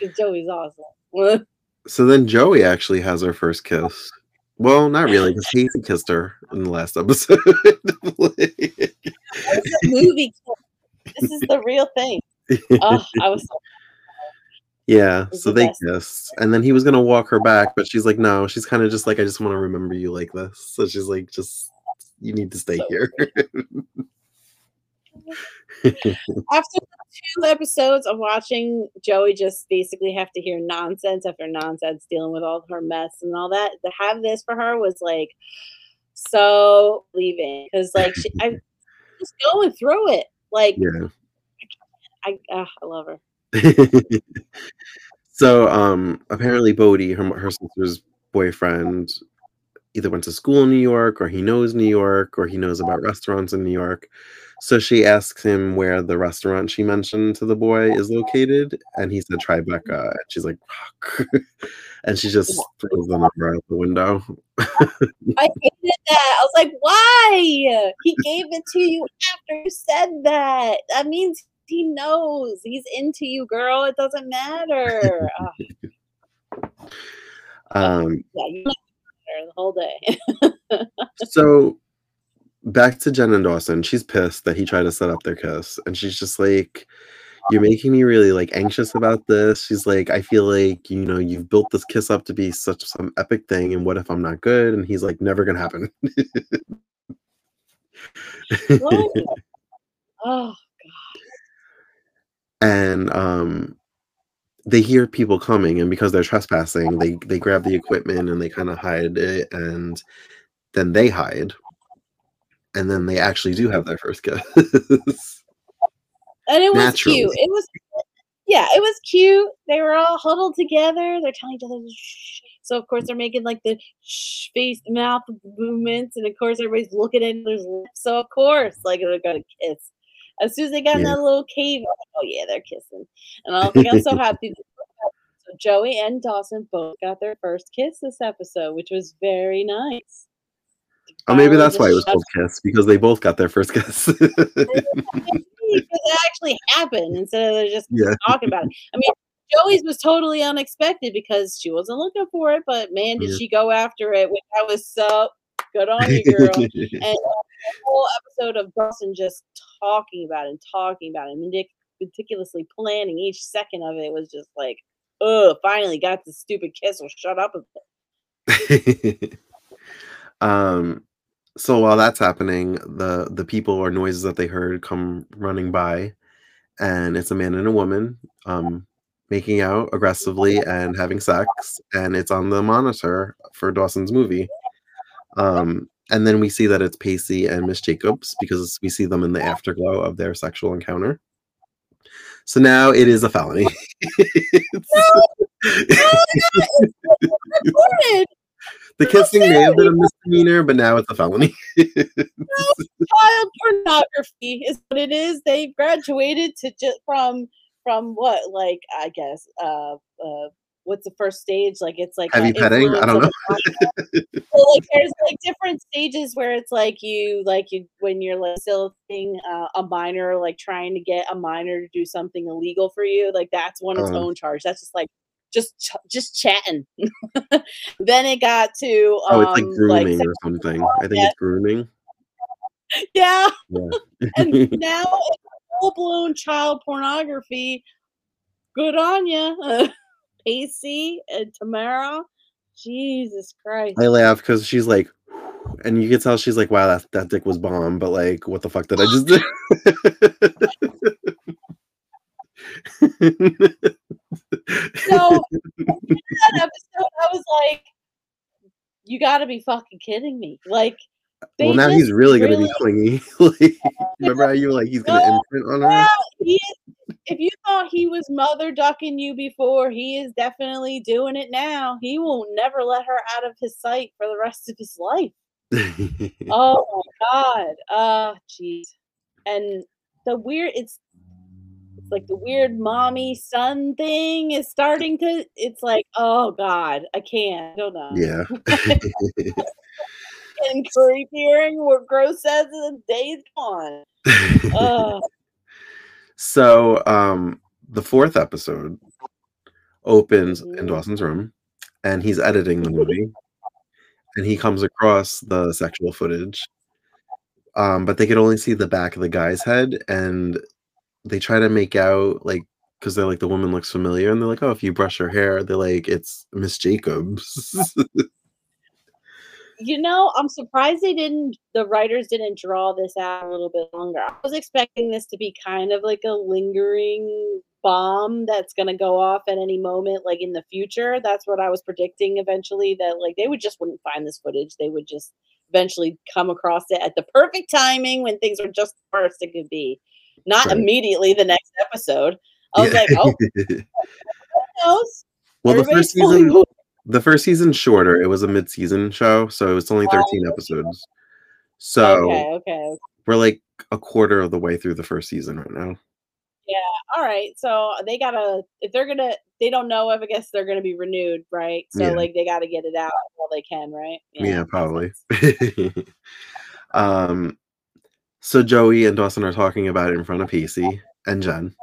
yeah, Joey's awesome. (laughs) so then Joey actually has her first kiss. Well, not really, because Casey kissed her in the last (laughs) episode. Movie. This is the real thing. Oh, I was so (laughs) yeah, so the they best. kissed, and then he was gonna walk her back, but she's like, no. She's kind of just like, I just want to remember you like this. So she's like, just you need to stay So here. (laughs) after two episodes of watching Joey just basically have to hear nonsense after nonsense, dealing with all her mess and all that, to have this for her was like so leaving because like she, I just going through it. Like yeah. I, uh, I love her. (laughs) so um apparently Bodie, her her sister's boyfriend, either went to school in New York or he knows New York or he knows about restaurants in New York. So she asks him where the restaurant she mentioned to the boy is located, and he said Tribeca. And she's like, fuck. (laughs) and she just throws the number out the window. (laughs) I hated that. I was like, why? He gave it to you after you said that. That means he knows he's into you, girl. It doesn't matter. (laughs) Um yeah, you matter the whole day. (laughs) so back to Jen and Dawson. She's pissed that he tried to set up their kiss, and she's just like, "You're making me really like anxious about this." She's like, "I feel like you know you've built this kiss up to be such some epic thing, and what if I'm not good?" And he's like, "Never gonna happen." (laughs) Oh, and um, they hear people coming, and because they're trespassing, they they grab the equipment and they kind of hide it, and then they hide, and then they actually do have their first kiss. (laughs) and it was Naturally. cute. It was, yeah, it was cute. They were all huddled together. They're telling each other, shh. So of course they're making like the shh face mouth movements, and of course everybody's looking at their lips. So of course, like they're gonna kiss. As soon as they got in that little cave, like, oh yeah, they're kissing. And I was like, I'm so (laughs) happy. So Joey and Dawson both got their first kiss this episode, which was very nice. Oh, maybe that's why it was called Kiss because they both got their first kiss. (laughs) it actually happened instead of just (laughs) yeah. talking about it. I mean, Joey's was totally unexpected because she wasn't looking for it, but man, did Yeah. she go after it? Which I was so good on you, girl. and (laughs) uh, the whole episode of Dawson just talking about it and talking about it, and metic- meticulously planning each second of it was just like, oh, finally got the stupid kiss. Will shut up. a bit. (laughs) um so while that's happening the the people or noises that they heard come running by and it's a man and a woman um making out (laughs) aggressively and having sex and it's on the monitor for dawson's movie um and then we see that it's pacey and miss jacobs because we see them in the afterglow of their sexual encounter. So now it is a felony. No, (laughs) Recorded the kissing may have been a misdemeanor but now it's a felony. Child pornography is what it is. They've graduated to just from from what like I guess uh uh what's the first stage? Like it's like Heavy petting? I don't know. (laughs) like there's like different stages where it's like you like you when you're like facilitating uh, a minor like trying to get a minor to do something illegal for you like that's one its Uh-huh. own charge. That's just like just ch- just chatting. (laughs) Then it got to oh it's like um, grooming sex- or something. I think it's grooming. (laughs) Yeah. Yeah. And now it's full blown child pornography. Good on you, Pacey and Tamara. Jesus Christ! I laugh because she's like, and you can tell she's like, wow, that, that dick was bomb, but like, what the fuck did I just do? So (laughs) that episode, I was like, "You got to be fucking kidding me!" Like, they well, now he's just really gonna be clingy. (laughs) like, remember how you were like, he's gonna No, imprint on her? He is, if you thought he was mother ducking you before, he is definitely doing it now. He will never let her out of his sight for the rest of his life. (laughs) Oh my god. Uh jeez. And the weird it's it's like the weird mommy son thing is starting to it's like, oh god, I can't. I don't know. yeah. (laughs) And creepier and more gross as the days gone. (laughs) Uh, so, um, the fourth episode opens in Mhm. Dawson's room, and he's editing the movie, and he comes across the sexual footage. Um, but they could only see the back of the guy's head, and they try to make out like because they're like the woman looks familiar, and they're like, oh, if you brush her hair, they're like it's Miss Jacobs. (laughs) you know, I'm surprised they didn't the writers didn't draw this out a little bit longer. I was expecting this to be kind of like a lingering bomb that's going to go off at any moment like in the future. That's what I was predicting eventually that like they would just wouldn't find this footage. They would just eventually come across it at the perfect timing when things were just the worst it could be. Not Right. immediately the next episode. I was Yeah. like, oh, (laughs) who knows? well, the first season. The first season's shorter. It was a mid-season show, so it's only 13 episodes. So okay, okay. we're like a quarter of the way through the first season right now. Yeah. All right so they gotta if they're gonna they don't know if i guess they're gonna be renewed right so Yeah. like they gotta get it out while they can right Yeah, makes probably. (laughs) um, so Joey and Dawson are talking about it in front of Pacey and Jen,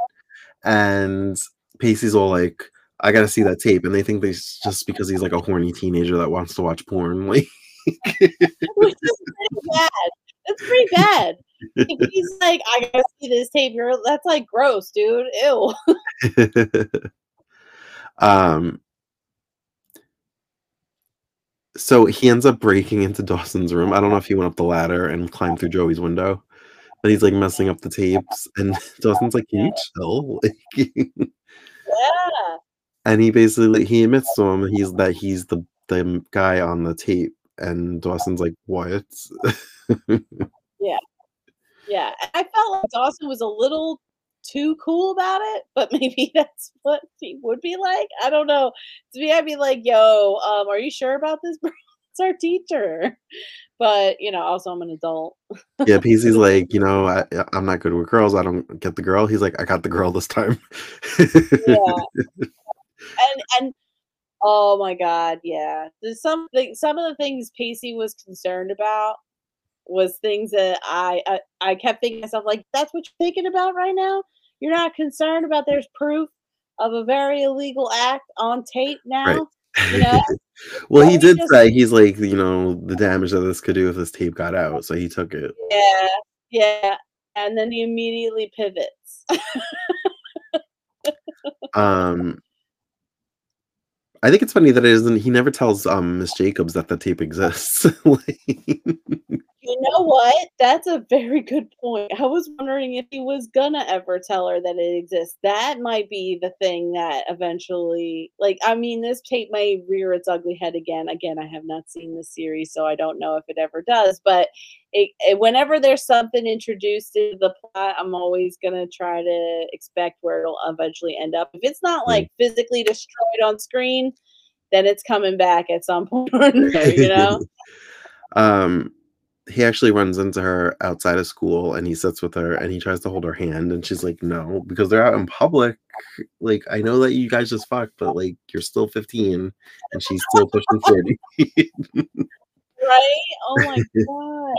and Pacey's all like, "I gotta see that tape," and they think they s- just because he's like a horny teenager that wants to watch porn. (laughs) Like, which is pretty bad that's pretty bad if he's like i gotta see this tape you're that's like gross dude ew (laughs) um, so he ends up breaking into Dawson's room. I don't know if he went up the ladder and climbed through Joey's window, but he's like messing up the tapes, and (laughs) Dawson's like, "Can you chill?" Like, yeah and he basically he admits to him he's that he's the the guy on the tape, and Dawson's like, "What?" (laughs) yeah and i felt like dawson was a little too cool about it but (laughs) maybe that's what he would be like i don't know to me i'd be like yo um are you sure about this (laughs) bro it's our teacher but you know also i'm an adult yeah, Pacey's like, you know, I, I'm not good with girls. I don't get the girl. He's like, I got the girl this time. yeah and and oh my god yeah there's some some of the things pacey was concerned about was things that I, I I kept thinking to myself like that's what you're thinking about right now. You're not concerned about there's proof of a very illegal act on tape now. Right. You know? (laughs) well, he he did just- say he's like, you know, the damage that this could do if this tape got out, so he took it. Yeah, yeah. And then he immediately pivots. (laughs) Um, I think it's funny that it isn't. He never tells um Miss Jacobs that the tape exists. (laughs) Like, You know what? That's a very good point. I was wondering if he was gonna ever tell her that it exists. That might be the thing that eventually, like, I mean, this tape may rear its ugly head again. Again, I have not seen the series, so I don't know if it ever does. But it, it, whenever there's something introduced into the plot, I'm always gonna try to expect where it'll eventually end up. If it's not Mm. like physically destroyed on screen, then it's coming back at some (laughs) point (laughs) you know? um, he actually runs into her outside of school, and he sits with her, and he tries to hold her hand, and she's like, "No," because they're out in public. Like, I know that you guys just fucked, but like, you're still 15, and she's still pushing 40. (laughs) right? Oh my god.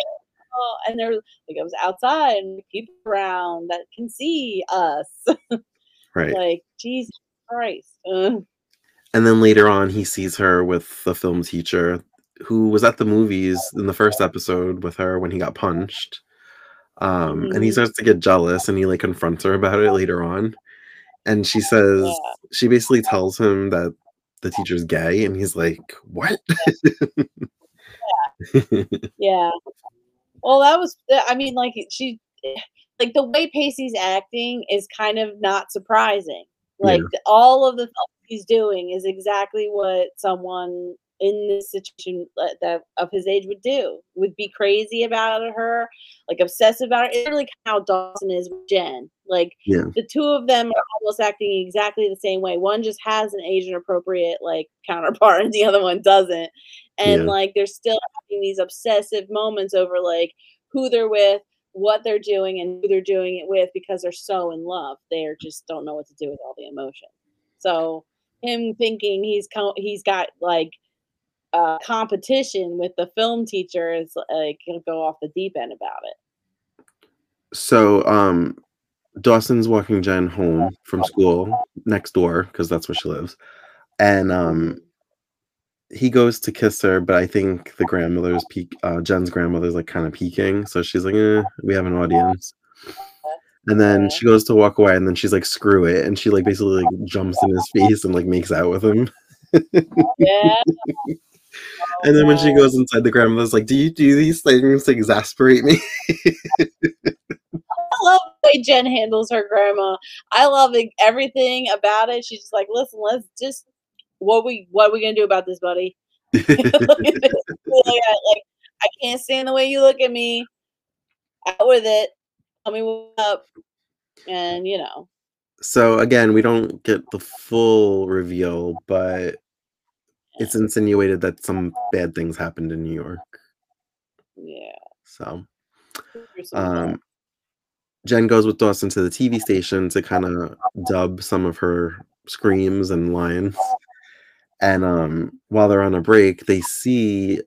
Oh, and there like it was outside and people around that can see us. (laughs) right. like Jesus Christ. Uh, And then later on, he sees her with the film teacher who was at the movies in the first episode with her when he got punched. Um, And he Mhm. starts to get jealous and he like confronts her about it later on. And she says, Yeah. she basically tells him that the teacher's gay. And he's like, what? yeah. (laughs) Well, that was. Uh, I mean, like she, like the way Pacey's acting is kind of not surprising. Like all of the he's doing is exactly what someone in this situation that, that of his age would do. Would be crazy about her, like obsessive about her. It's really how Dawson is with Jen. Like Yeah. the two of them are almost acting exactly the same way. One just has an Asian appropriate like counterpart, and the other one doesn't. And Yeah. like they're still having these obsessive moments over like who they're with, what they're doing, and who they're doing it with because they're so in love. They are just don't know what to do with all the emotion. So him thinking he's co- he's got like uh, competition with the film teacher is like he'll go off the deep end about it. so um, Dawson's walking Jen home from school next door because that's where she lives. And um, he goes to kiss her, but I think the grandmother's peek. Uh, Jen's grandmother's like kind of peeking, so she's like, eh, "We have an audience." And then she goes to walk away, and then she's like, "Screw it!" And she like basically like jumps in his face and like makes out with him. Yeah. (laughs) And then when she Oh, goes inside, the grandmother's like, "Do you do these things to exasperate me?" (laughs) I love the way Jen handles her grandma. I love everything about it. She's just like, listen, let's just what we what we gonna do about this, buddy? Look at this. Like, I, like, I can't stand the way you look at me. Out with it. Tell me what's up. And you know, so again, we don't get the full reveal, but it's insinuated that some bad things happened in New York. yeah. So there's some of that. um, Jen goes with Dawson to the TV station to kind of (laughs) dub some of her screams and lines. And um, while they're on a break, they see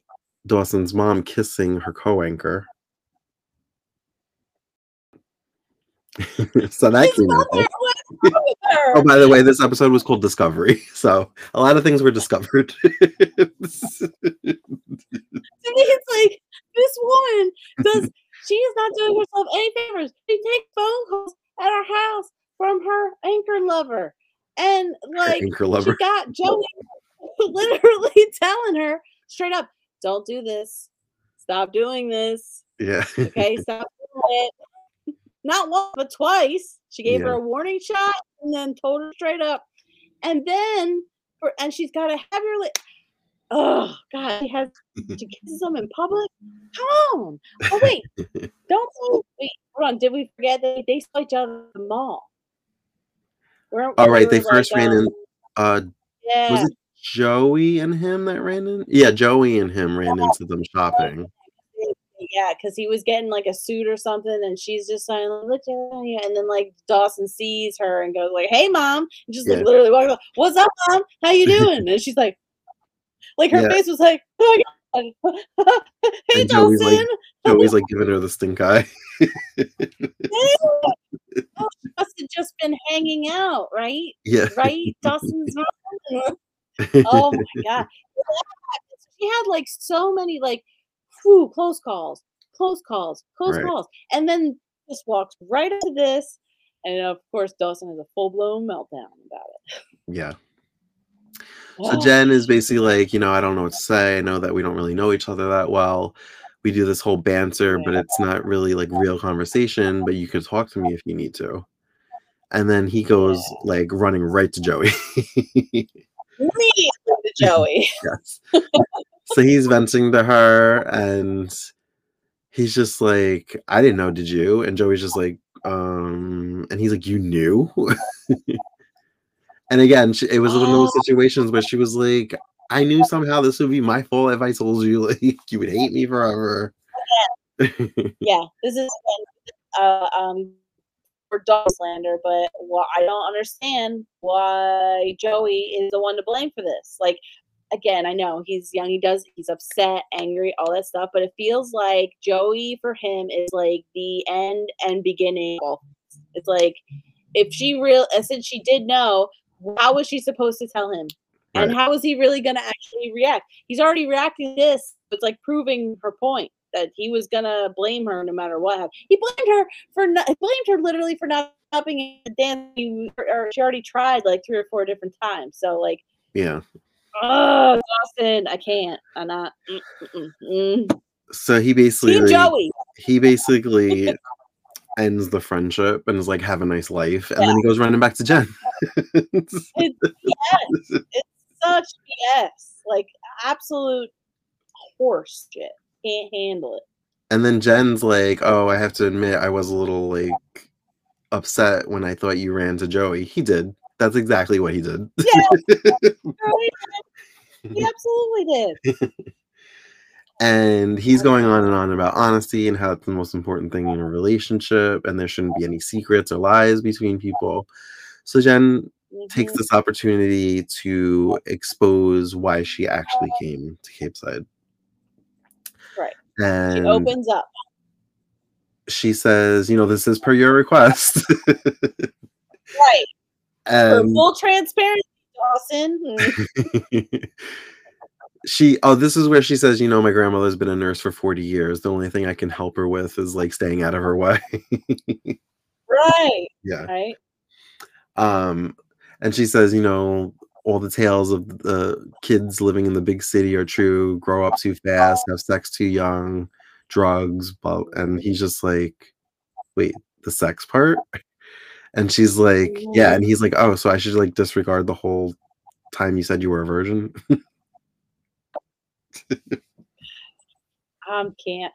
Dawson's mom kissing her co-anchor. (laughs) so that came out. what's wrong with her? Oh, by the way, this episode was called Discovery, (laughs) so a lot of things were discovered. It's like this woman does. She is not doing herself any favors. She takes phone calls at her house from her anchor lover, and like anchor lover. she got (laughs) Joey (laughs) literally (laughs) telling her straight up, "Don't do this. Stop doing this. Yeah. Okay, stop doing it." Not once, but twice. She gave her a warning shot and then told her straight up. And then, for and she's got a. Li- oh God, she has (laughs) she kisses them in public. Come on! Oh wait, (laughs) don't wait. Hold on, did we forget that they saw each other at the mall? All where they were, first like, ran in. um, Uh, Yeah, was it Joey and him that ran in? Yeah, Joey and him ran into them shopping. yeah, because he was getting like a suit or something, and she's just saying, "Look at you," and then like Dawson sees her and goes like, "Hey, mom," and just like literally walks up, "What's up, mom? How you doing?" and she's like, like her Yeah. face was like, "Oh my god." (laughs) hey And Joey's Dawson, like- Joey's like giving her the stink eye. (laughs) (laughs) oh, she must have just been hanging out, right? Yeah. Right? Dawson's mom. Oh my god. She had like so many like whew, close calls, close calls, close Right. calls. And then just walks right into this. And of course Dawson has a full blown meltdown about it. Yeah. So Jen is basically like, you know, I don't know what to say. I know that we don't really know each other that well. We do this whole banter, but it's not really like real conversation, but you can talk to me if you need to. And then he goes like running right to Joey. immediately (laughs) to Joey. yes. So he's venting to her and he's just like, I didn't know, did you? And Joey's just like, um, and he's like, You knew? (laughs) and again, she, it was one of those Oh. situations where she was like, I knew somehow this would be my fault if I told you (laughs) like you would hate me forever. (laughs) yeah, this is uh, um for dog slander, but well, I don't understand why Joey is the one to blame for this. Like, again, I know he's young, he does, he's upset, angry, all that stuff, but it feels like Joey for him is like the end and beginning. of all this. It's like if she real, uh, since she did know, how was she supposed to tell him? And Right. how is he really going to actually react? He's already reacting to this. It's like proving her point that he was going to blame her no matter what happened. He blamed her for not, he blamed her literally for not helping the dance. He- Or she already tried like three or four different times. So like, yeah. oh, Dawson, I can't. I'm not. Mm, mm, mm, mm. So he basically Joey. he basically ends the friendship and is like, have a nice life. And then he goes running back to Jen. (laughs) It's, yes, it's such BS. Like absolute horse shit. Can't handle it. And then Jen's like, "Oh, I have to admit, I was a little like upset when I thought you ran to Joey. He did. That's exactly what he did." Yeah. (laughs) he did. He absolutely did. (laughs) and he's going on and on about honesty and how it's the most important thing in a relationship, and there shouldn't be any secrets or lies between people. So Jen takes Mhm. this opportunity to expose why she actually came to Capeside. Right. She And opens up. she says, "You know, this is per your request." Right. For full transparency, Dawson. (laughs) (laughs) She oh this is where she says you know my grandmother's been a nurse for 40 years. The only thing i can help her with is like staying out of her way. (laughs) Right. yeah. Right. um and she says you know all the tales of the kids living in the big city are true. Grow up too fast have sex too young drugs but and he's just like wait the sex part? And she's like yeah and he's like oh so i should like disregard the whole time you said you were a virgin (laughs) Um, can't.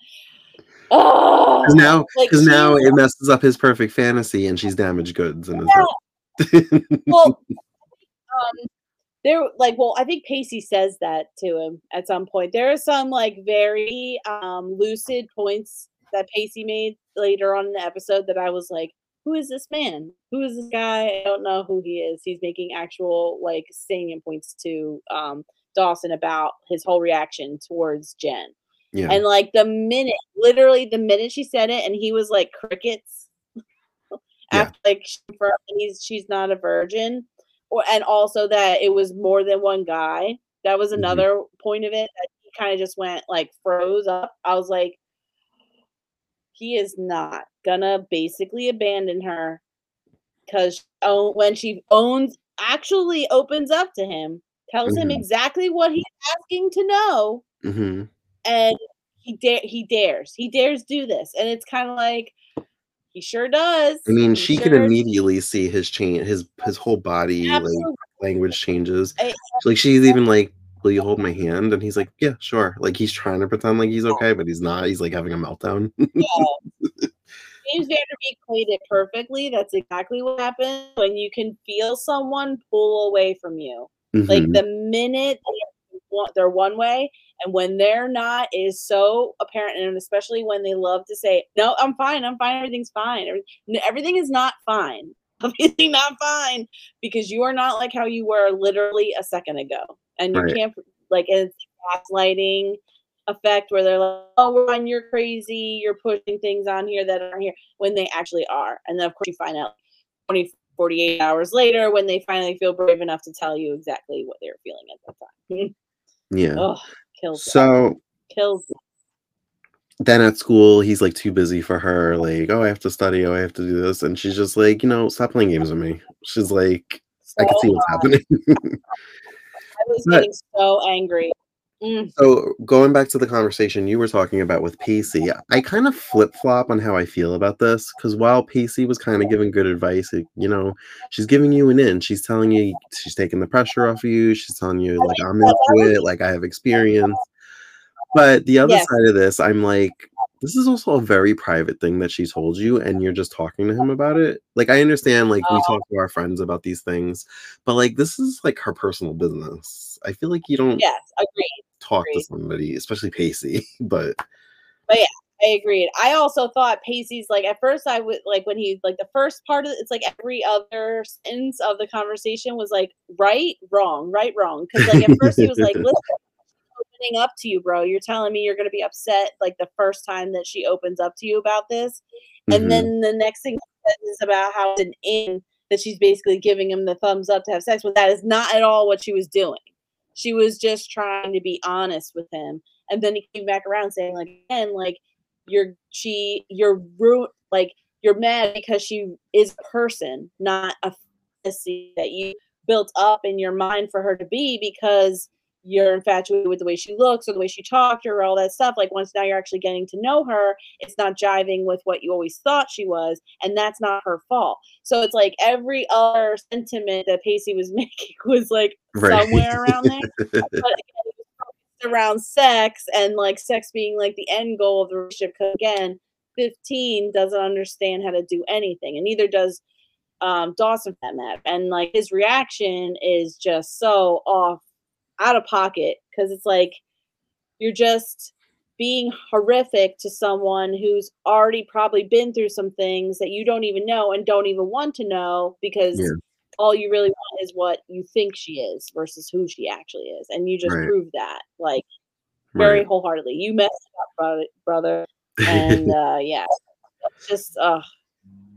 Oh, Because now, like because now it messes up his perfect fantasy, and she's damaged goods his head. (laughs) well, um, there, like, well, I think Pacey says that to him at some point. There are some like very um lucid points that Pacey made later on in the episode that I was like, "Who is this man? Who is this guy? I don't know who he is." He's making actual like salient points to um Dawson about his whole reaction towards Jen. yeah, And like the minute, literally the minute she said it, and he was like crickets. (laughs) Yeah. After like she confirmed that he's she's not a virgin, or and also that it was more than one guy. That was Mhm. another point of it. That he kind of just went like froze up. I was like, he is not gonna basically abandon her because oh, when she owns actually opens up to him, tells him Mhm. exactly what he's asking to know hmm and he dare he dares he dares do this and it's kind of like he sure does I mean, He she can sure- immediately see his change, his his whole body like language changes. I- Like she's even like, "Will you hold my hand?" And he's like, "Yeah, sure." Like he's trying to pretend like he's okay, but he's not. He's like having a meltdown. James Van Der Beek played it perfectly. That's exactly what happens when you can feel someone pull away from you. Like Mhm. the minute they're one- way, and when they're not, is so apparent. And especially when they love to say, "No, I'm fine. I'm fine. Everything's fine. Everything is not fine. (laughs) obviously not fine because you are not like how you were literally a second ago, and you Right. can't like it's gaslighting." effect where they're like, "Oh, Ryan, you're crazy. You're pushing things on here that aren't here," when they actually are. And then of course you find out 20, 48 hours later when they finally feel brave enough to tell you exactly what they're feeling at that time. (laughs) Yeah. oh, kills. So kills. then at school, he's like too busy for her. Like, oh, I have to study. Oh, I have to do this. And she's just like, you know, stop playing games with me. She's like, I can see what's happening. (laughs) I was but- getting so angry. Mm, so going back to the conversation you were talking about with Pacey, I kind of flip flop on how I feel about this because while Pacey was kind of giving good advice, it- you know, she's giving you an in. She's telling you she's taking the pressure off of you. She's telling you like I'm into it, like I have experience. But the other Yes. side of this, I'm like, this is also a very private thing that she told you, and you're just talking to him about it. Like, I understand, like, we Oh. talk to our friends about these things, but like, this is like her personal business. I feel like you don't yes, agreed. Talk to somebody, especially Pacey. (laughs) But but yeah, I agreed. I also thought Pacey's like at first I would like when he like the first part of it, it's like every other sentence of the conversation was like right, wrong, right, wrong. Because like at first he was like, listen, (laughs) opening up to you, bro. You're telling me you're gonna be upset like the first time that she opens up to you about this. And mm-hmm. then the next thing he says is about how it's an in that she's basically giving him the thumbs up to have sex with. That is not at all what she was doing. She was just trying to be honest with him. And then he came back around saying, like, again, like, you're she you're ru- like you're mad because she is a person, not a fantasy that you built up in your mind for her to be because you're infatuated with the way she looks or the way she talked or all that stuff. Like once now you're actually getting to know her, it's not jiving with what you always thought she was, and that's not her fault. So it's like every other sentiment that Pacey was (laughs) making was like Right. somewhere around there. (laughs) But again, it was focused around sex and like sex being like the end goal of the relationship. Because again, 15 doesn't understand how to do anything, and neither does um, Dawson for that matter. And like his reaction is just so off, out of pocket because it's like you're just being horrific to someone who's already probably been through some things that you don't even know and don't even want to know because Yeah. all you really want is what you think she is versus who she actually is and you just Right. proved that like very Right. wholeheartedly you messed up brother, brother. and (laughs) uh yeah just uh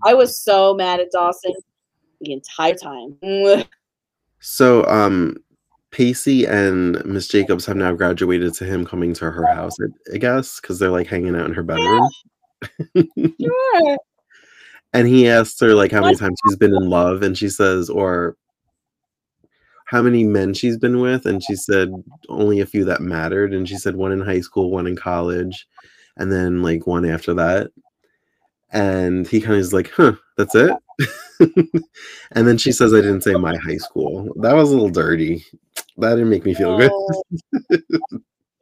i was so mad at dawson the entire time (laughs) so, um, Pacey and Miss Jacobs have now graduated to him coming to her house, I, I guess, because they're like hanging out in her bedroom. (laughs) sure And he asks her like how many times she's been in love, and she says, or how many men she's been with, and she said only a few that mattered, and she said one in high school, one in college, and then like one after that. And he kind of is like, huh, that's it. (laughs) and then she says, I didn't say my high school. That was a little dirty. That didn't make me feel good.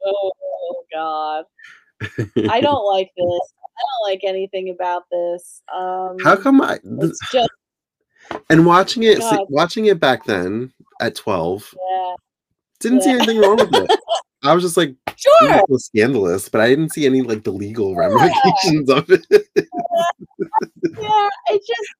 oh, oh god i (laughs) don't like this i don't like anything about this um How come I? th- it's just (sighs) and watching it, see- watching it back then at twelve, yeah didn't see anything wrong with it. (laughs) I was just like, sure it was scandalous, but I didn't see any like the legal ramifications of it. yeah, it just.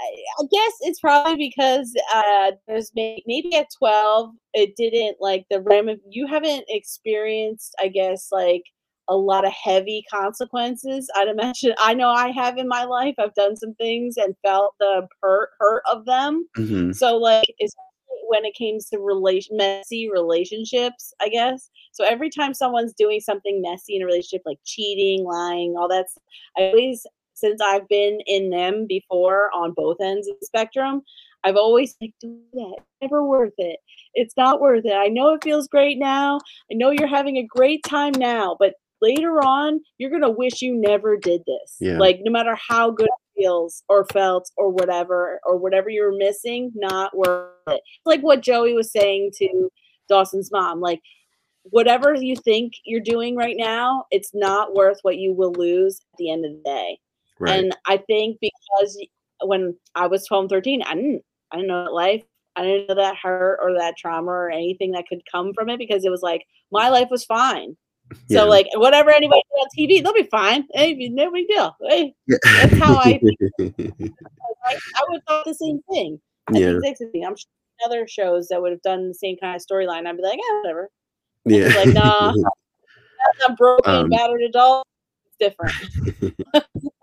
I, guess it's probably because uh, there's may, maybe at twelve it didn't like the ram. You haven't experienced, I guess, like a lot of heavy consequences. I'd imagine. I know I have in my life. I've done some things and felt the hurt hurt of them. Mhm. So like when it comes to relation messy relationships, I guess. So every time someone's doing something messy in a relationship, like cheating, lying, all that, I always since I've been in them before on both ends of the spectrum, I've always like do that. Never worth it. It's not worth it. I know it feels great now. I know you're having a great time now, but later on, you're gonna wish you never did this. Yeah. Like no matter how good it feels or felt or whatever or whatever you were missing, not worth it. Like what Joey was saying to Dawson's mom, like whatever you think you're doing right now, it's not worth what you will lose at the end of the day. Right. And I think because when I was 12 and 13, I didn't I didn't know that life. I didn't know that hurt or that trauma or anything that could come from it because it was like my life was fine. Yeah. So like whatever anybody on TV, they'll be fine. Hey, no big deal. Hey, Yeah. that's how I (laughs) I, I would thought the same thing. Yeah. think the same thing. I'm sure other shows that would have done the same kind of storyline. I'd be like, yeah, whatever. Yeah. like, nah. (laughs) That's a broken, Um, battered adult. It's different. (laughs)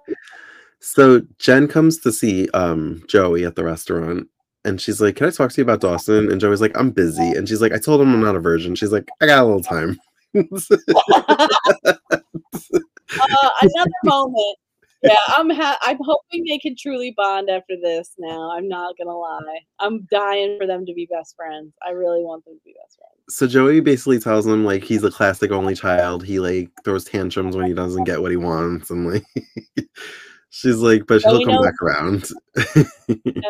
So Jen comes to see um Joey at the restaurant and she's like, Can I talk to you about Dawson? And Joey's like, I'm busy. And she's like, I told him I'm not a virgin. She's like, I got a little time. (laughs) uh, another moment. Yeah, I'm ha- I'm hoping they can truly bond after this. Now, I'm not gonna lie. I'm dying for them to be best friends. I really want them to be best friends. so Joey basically tells him like he's a classic only child. He like throws tantrums when he doesn't get what he wants, and like (laughs) she's like, but Joey he'll come knows- back around. (laughs)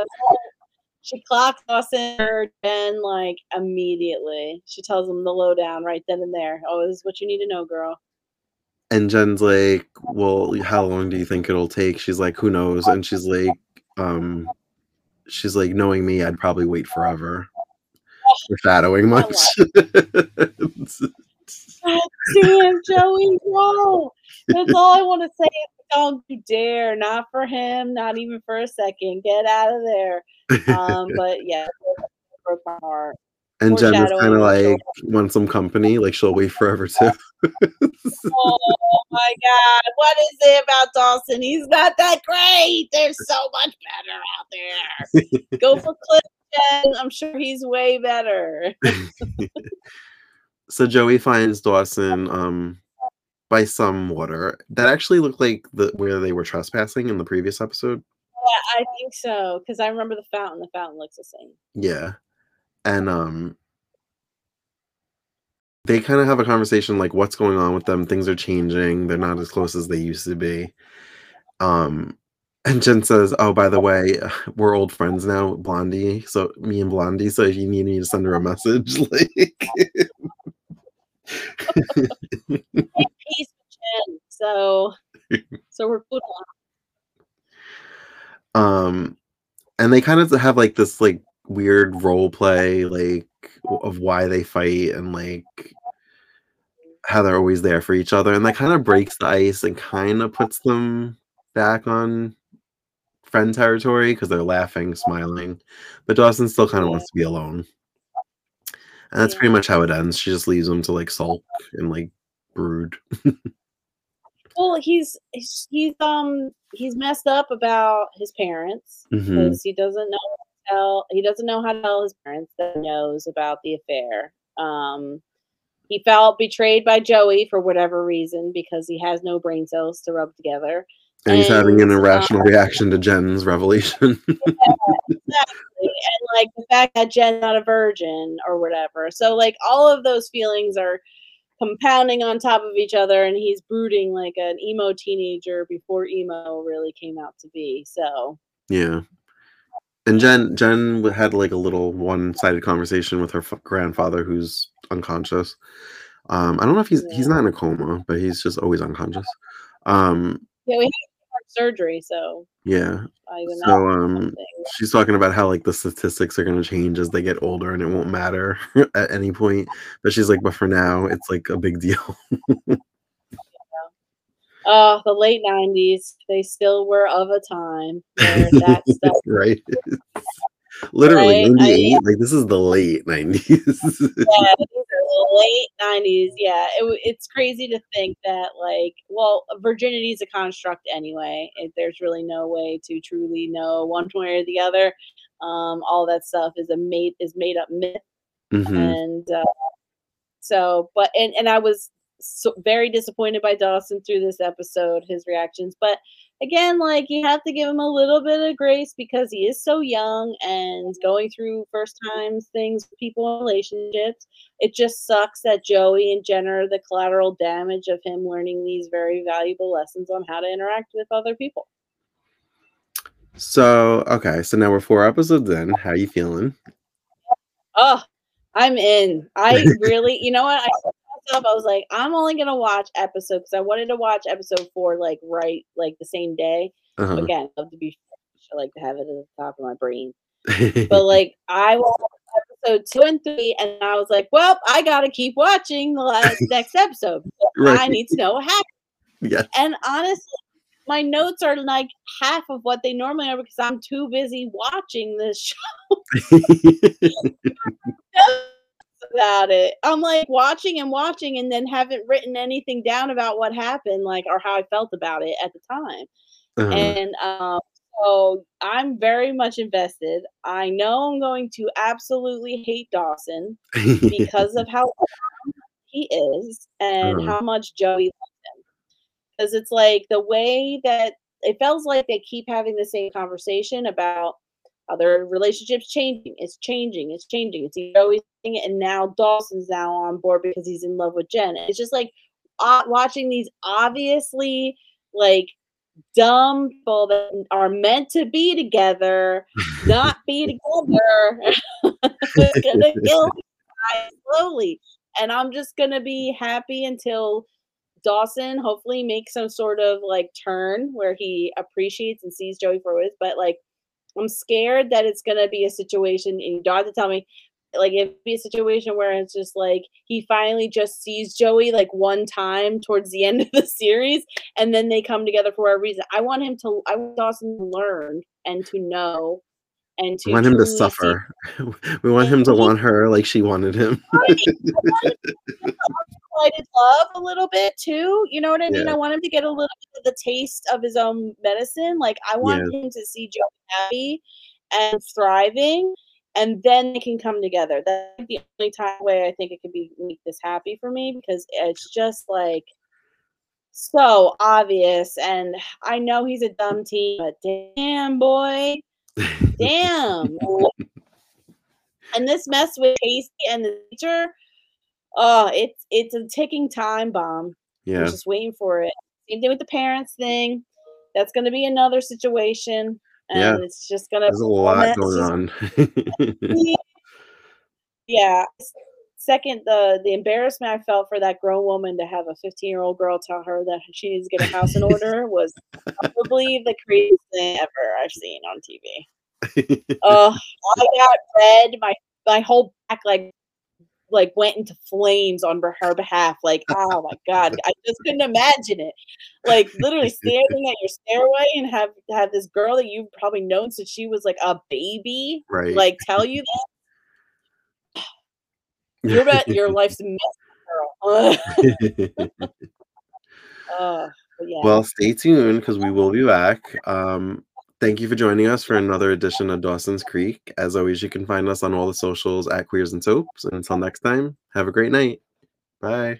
She clocks Dawson or Jen like immediately. She tells him the lowdown right then and there. Oh, this is what you need to know, girl. and Jen's like, Well, how long do you think it'll take? She's like, Who knows? And she's like, um she's like, knowing me, I'd probably wait forever. Foreshadowing (laughs) much. Damn, (laughs) Joey, no. That's all I want to say. Don't you dare. Not for him. Not even for a second. Get out of there. Um, (laughs) but yeah, broke my heart. and Jen is kind of like want some company, like she'll wait forever too. (laughs) Oh my God. What is it about Dawson? He's not that great. There's so much better out there. Go for Cliff Jen. I'm sure he's way better. (laughs) so Joey finds Dawson um by some water that actually looked like the where they were trespassing in the previous episode. Yeah, I think so. Because I remember the fountain. The fountain looks the same. Yeah. And um they kind of have a conversation like what's going on with them. Things are changing. They're not as close as they used to be. Um and Jen says, "Oh, by the way, (laughs) we're old friends now, Blondie. So me and Blondie. So if you need me to send her a message, (laughs) like, (laughs) Peace with Jen. So, (laughs) so we're cool. now. um, and they kind of have like this like weird role play, like of why they fight and like how they're always there for each other, and that kind of breaks the ice and kind of puts them back on friend territory because they're laughing, smiling, but Dawson still kind of wants to be alone. And that's pretty much how it ends. She just leaves him to like sulk and like brood. (laughs) Well, he's he's he's, um he's messed up about his parents Mhm. because he doesn't know how to tell he doesn't know how to tell his parents that he knows about the affair. Um, he felt betrayed by Joey for whatever reason because he has no brain cells to rub together. And he's having an And, uh, irrational reaction to Jen's revelation. (laughs) Exactly. And like the fact that Jen's not a virgin or whatever. So like all of those feelings are compounding on top of each other and he's brooding like an emo teenager before emo really came out to be. So Yeah. And Jen Jen had like a little one-sided conversation with her f- grandfather who's unconscious. Um I don't know if he's he's not in a coma, but he's just always unconscious. Um yeah, we surgery, so yeah. I So um she's talking about how like the statistics are going to change as they get older and it won't matter (laughs) at any point. But she's like but for now it's like a big deal. (laughs) Oh, the late nineties, they still were of a time that (laughs) stuff right? Literally Right, I- 98 like this is the late 90s. yeah, these are the late nineties. Yeah, it, it's crazy to think that like, well, virginity is a construct anyway. It, there's really no way to truly know one (laughs) way or the other. Um, all that stuff is a made is made up myth, Mhm. and uh, so, but and and I was so very disappointed by Dawson through this episode, his reactions, but. Again, like you have to give him a little bit of grace because he is so young and going through first times things people in relationships it just sucks that Joey and Jen are the collateral damage of him learning these very valuable lessons on how to interact with other people. So okay, so now we're four episodes in. How you feeling? Oh, I'm in. I (laughs) really, you know what? I myself, I was like, I'm only gonna watch episode because I wanted to watch episode four like right like the same day. Uh-huh. Again, I'd love to be I like to have it at the top of my brain. But (laughs) like I watched episode two and three, and I was like, well, I gotta keep watching the last (laughs) next episode. because I need to know what happened. yes. And honestly, my notes are like half of what they normally are because I'm too busy watching this show. (laughs) about it. I'm like watching and watching and then haven't written anything down about what happened, like or how I felt about it at the time. Uh-huh. And um so I'm very much invested. I know I'm going to absolutely hate Dawson because of how he is and Uh-huh. how much Joey loves him. 'Cause it's like the way that it feels like they keep having the same conversation about how their relationship's changing, it's changing, it's changing, it's Joey's thing, and now Dawson's now on board because he's in love with Jen. It's just like uh, watching these obviously like dumb people that are meant to be together (laughs) not be together. (laughs) it's gonna kill slowly. And I'm just gonna be happy until Dawson hopefully makes some sort of like turn where he appreciates and sees Joey for who he is. But like I'm scared that it's gonna be a situation, and you don't have to tell me, like it'd be a situation where it's just like he finally just sees Joey like one time towards the (laughs) end of the series, and then they come together for a reason. I want him to I want Dawson to learn and to know and to want him to truly see suffer. (laughs) We want him to want her like she wanted him. (laughs) Right. I want him to get the unrequited love a little bit too. You know what I mean? Yeah. I want him to get a little bit of the taste of his own medicine. Like I want Yeah. him to see Joe happy and thriving, and then they can come together. That's the only time way I think it could be make this happy for me because it's just like so obvious. And I know he's a dumb teen, but damn boy, (laughs) damn. and this mess with Pacey and the teacher, oh, it's it's a ticking time bomb. Yeah. just waiting for it. Same thing with the parents thing. That's gonna be another situation. And Yeah. it's just gonna There's a lot going just on. (laughs) (laughs) yeah. Second, the the embarrassment I felt for that grown woman to have a 15 year old girl tell her that she needs to get a house in order was probably the craziest thing ever I've seen on TV. Oh, (laughs) I got red. My my whole back like like went into flames on her- behalf. Like, (laughs) oh my god, I just couldn't imagine it. Like literally (laughs) standing at your stairway and have have this girl that you've probably known since she was like a baby, right. like tell you that (laughs) you're about your life's a mess, girl. uh, yeah. well, stay tuned because we will be back. Um, thank you for joining us for another edition of Dawson's Creek. As always, you can find us on all the socials at Queers and Soaps. And until next time, have a great night. Bye.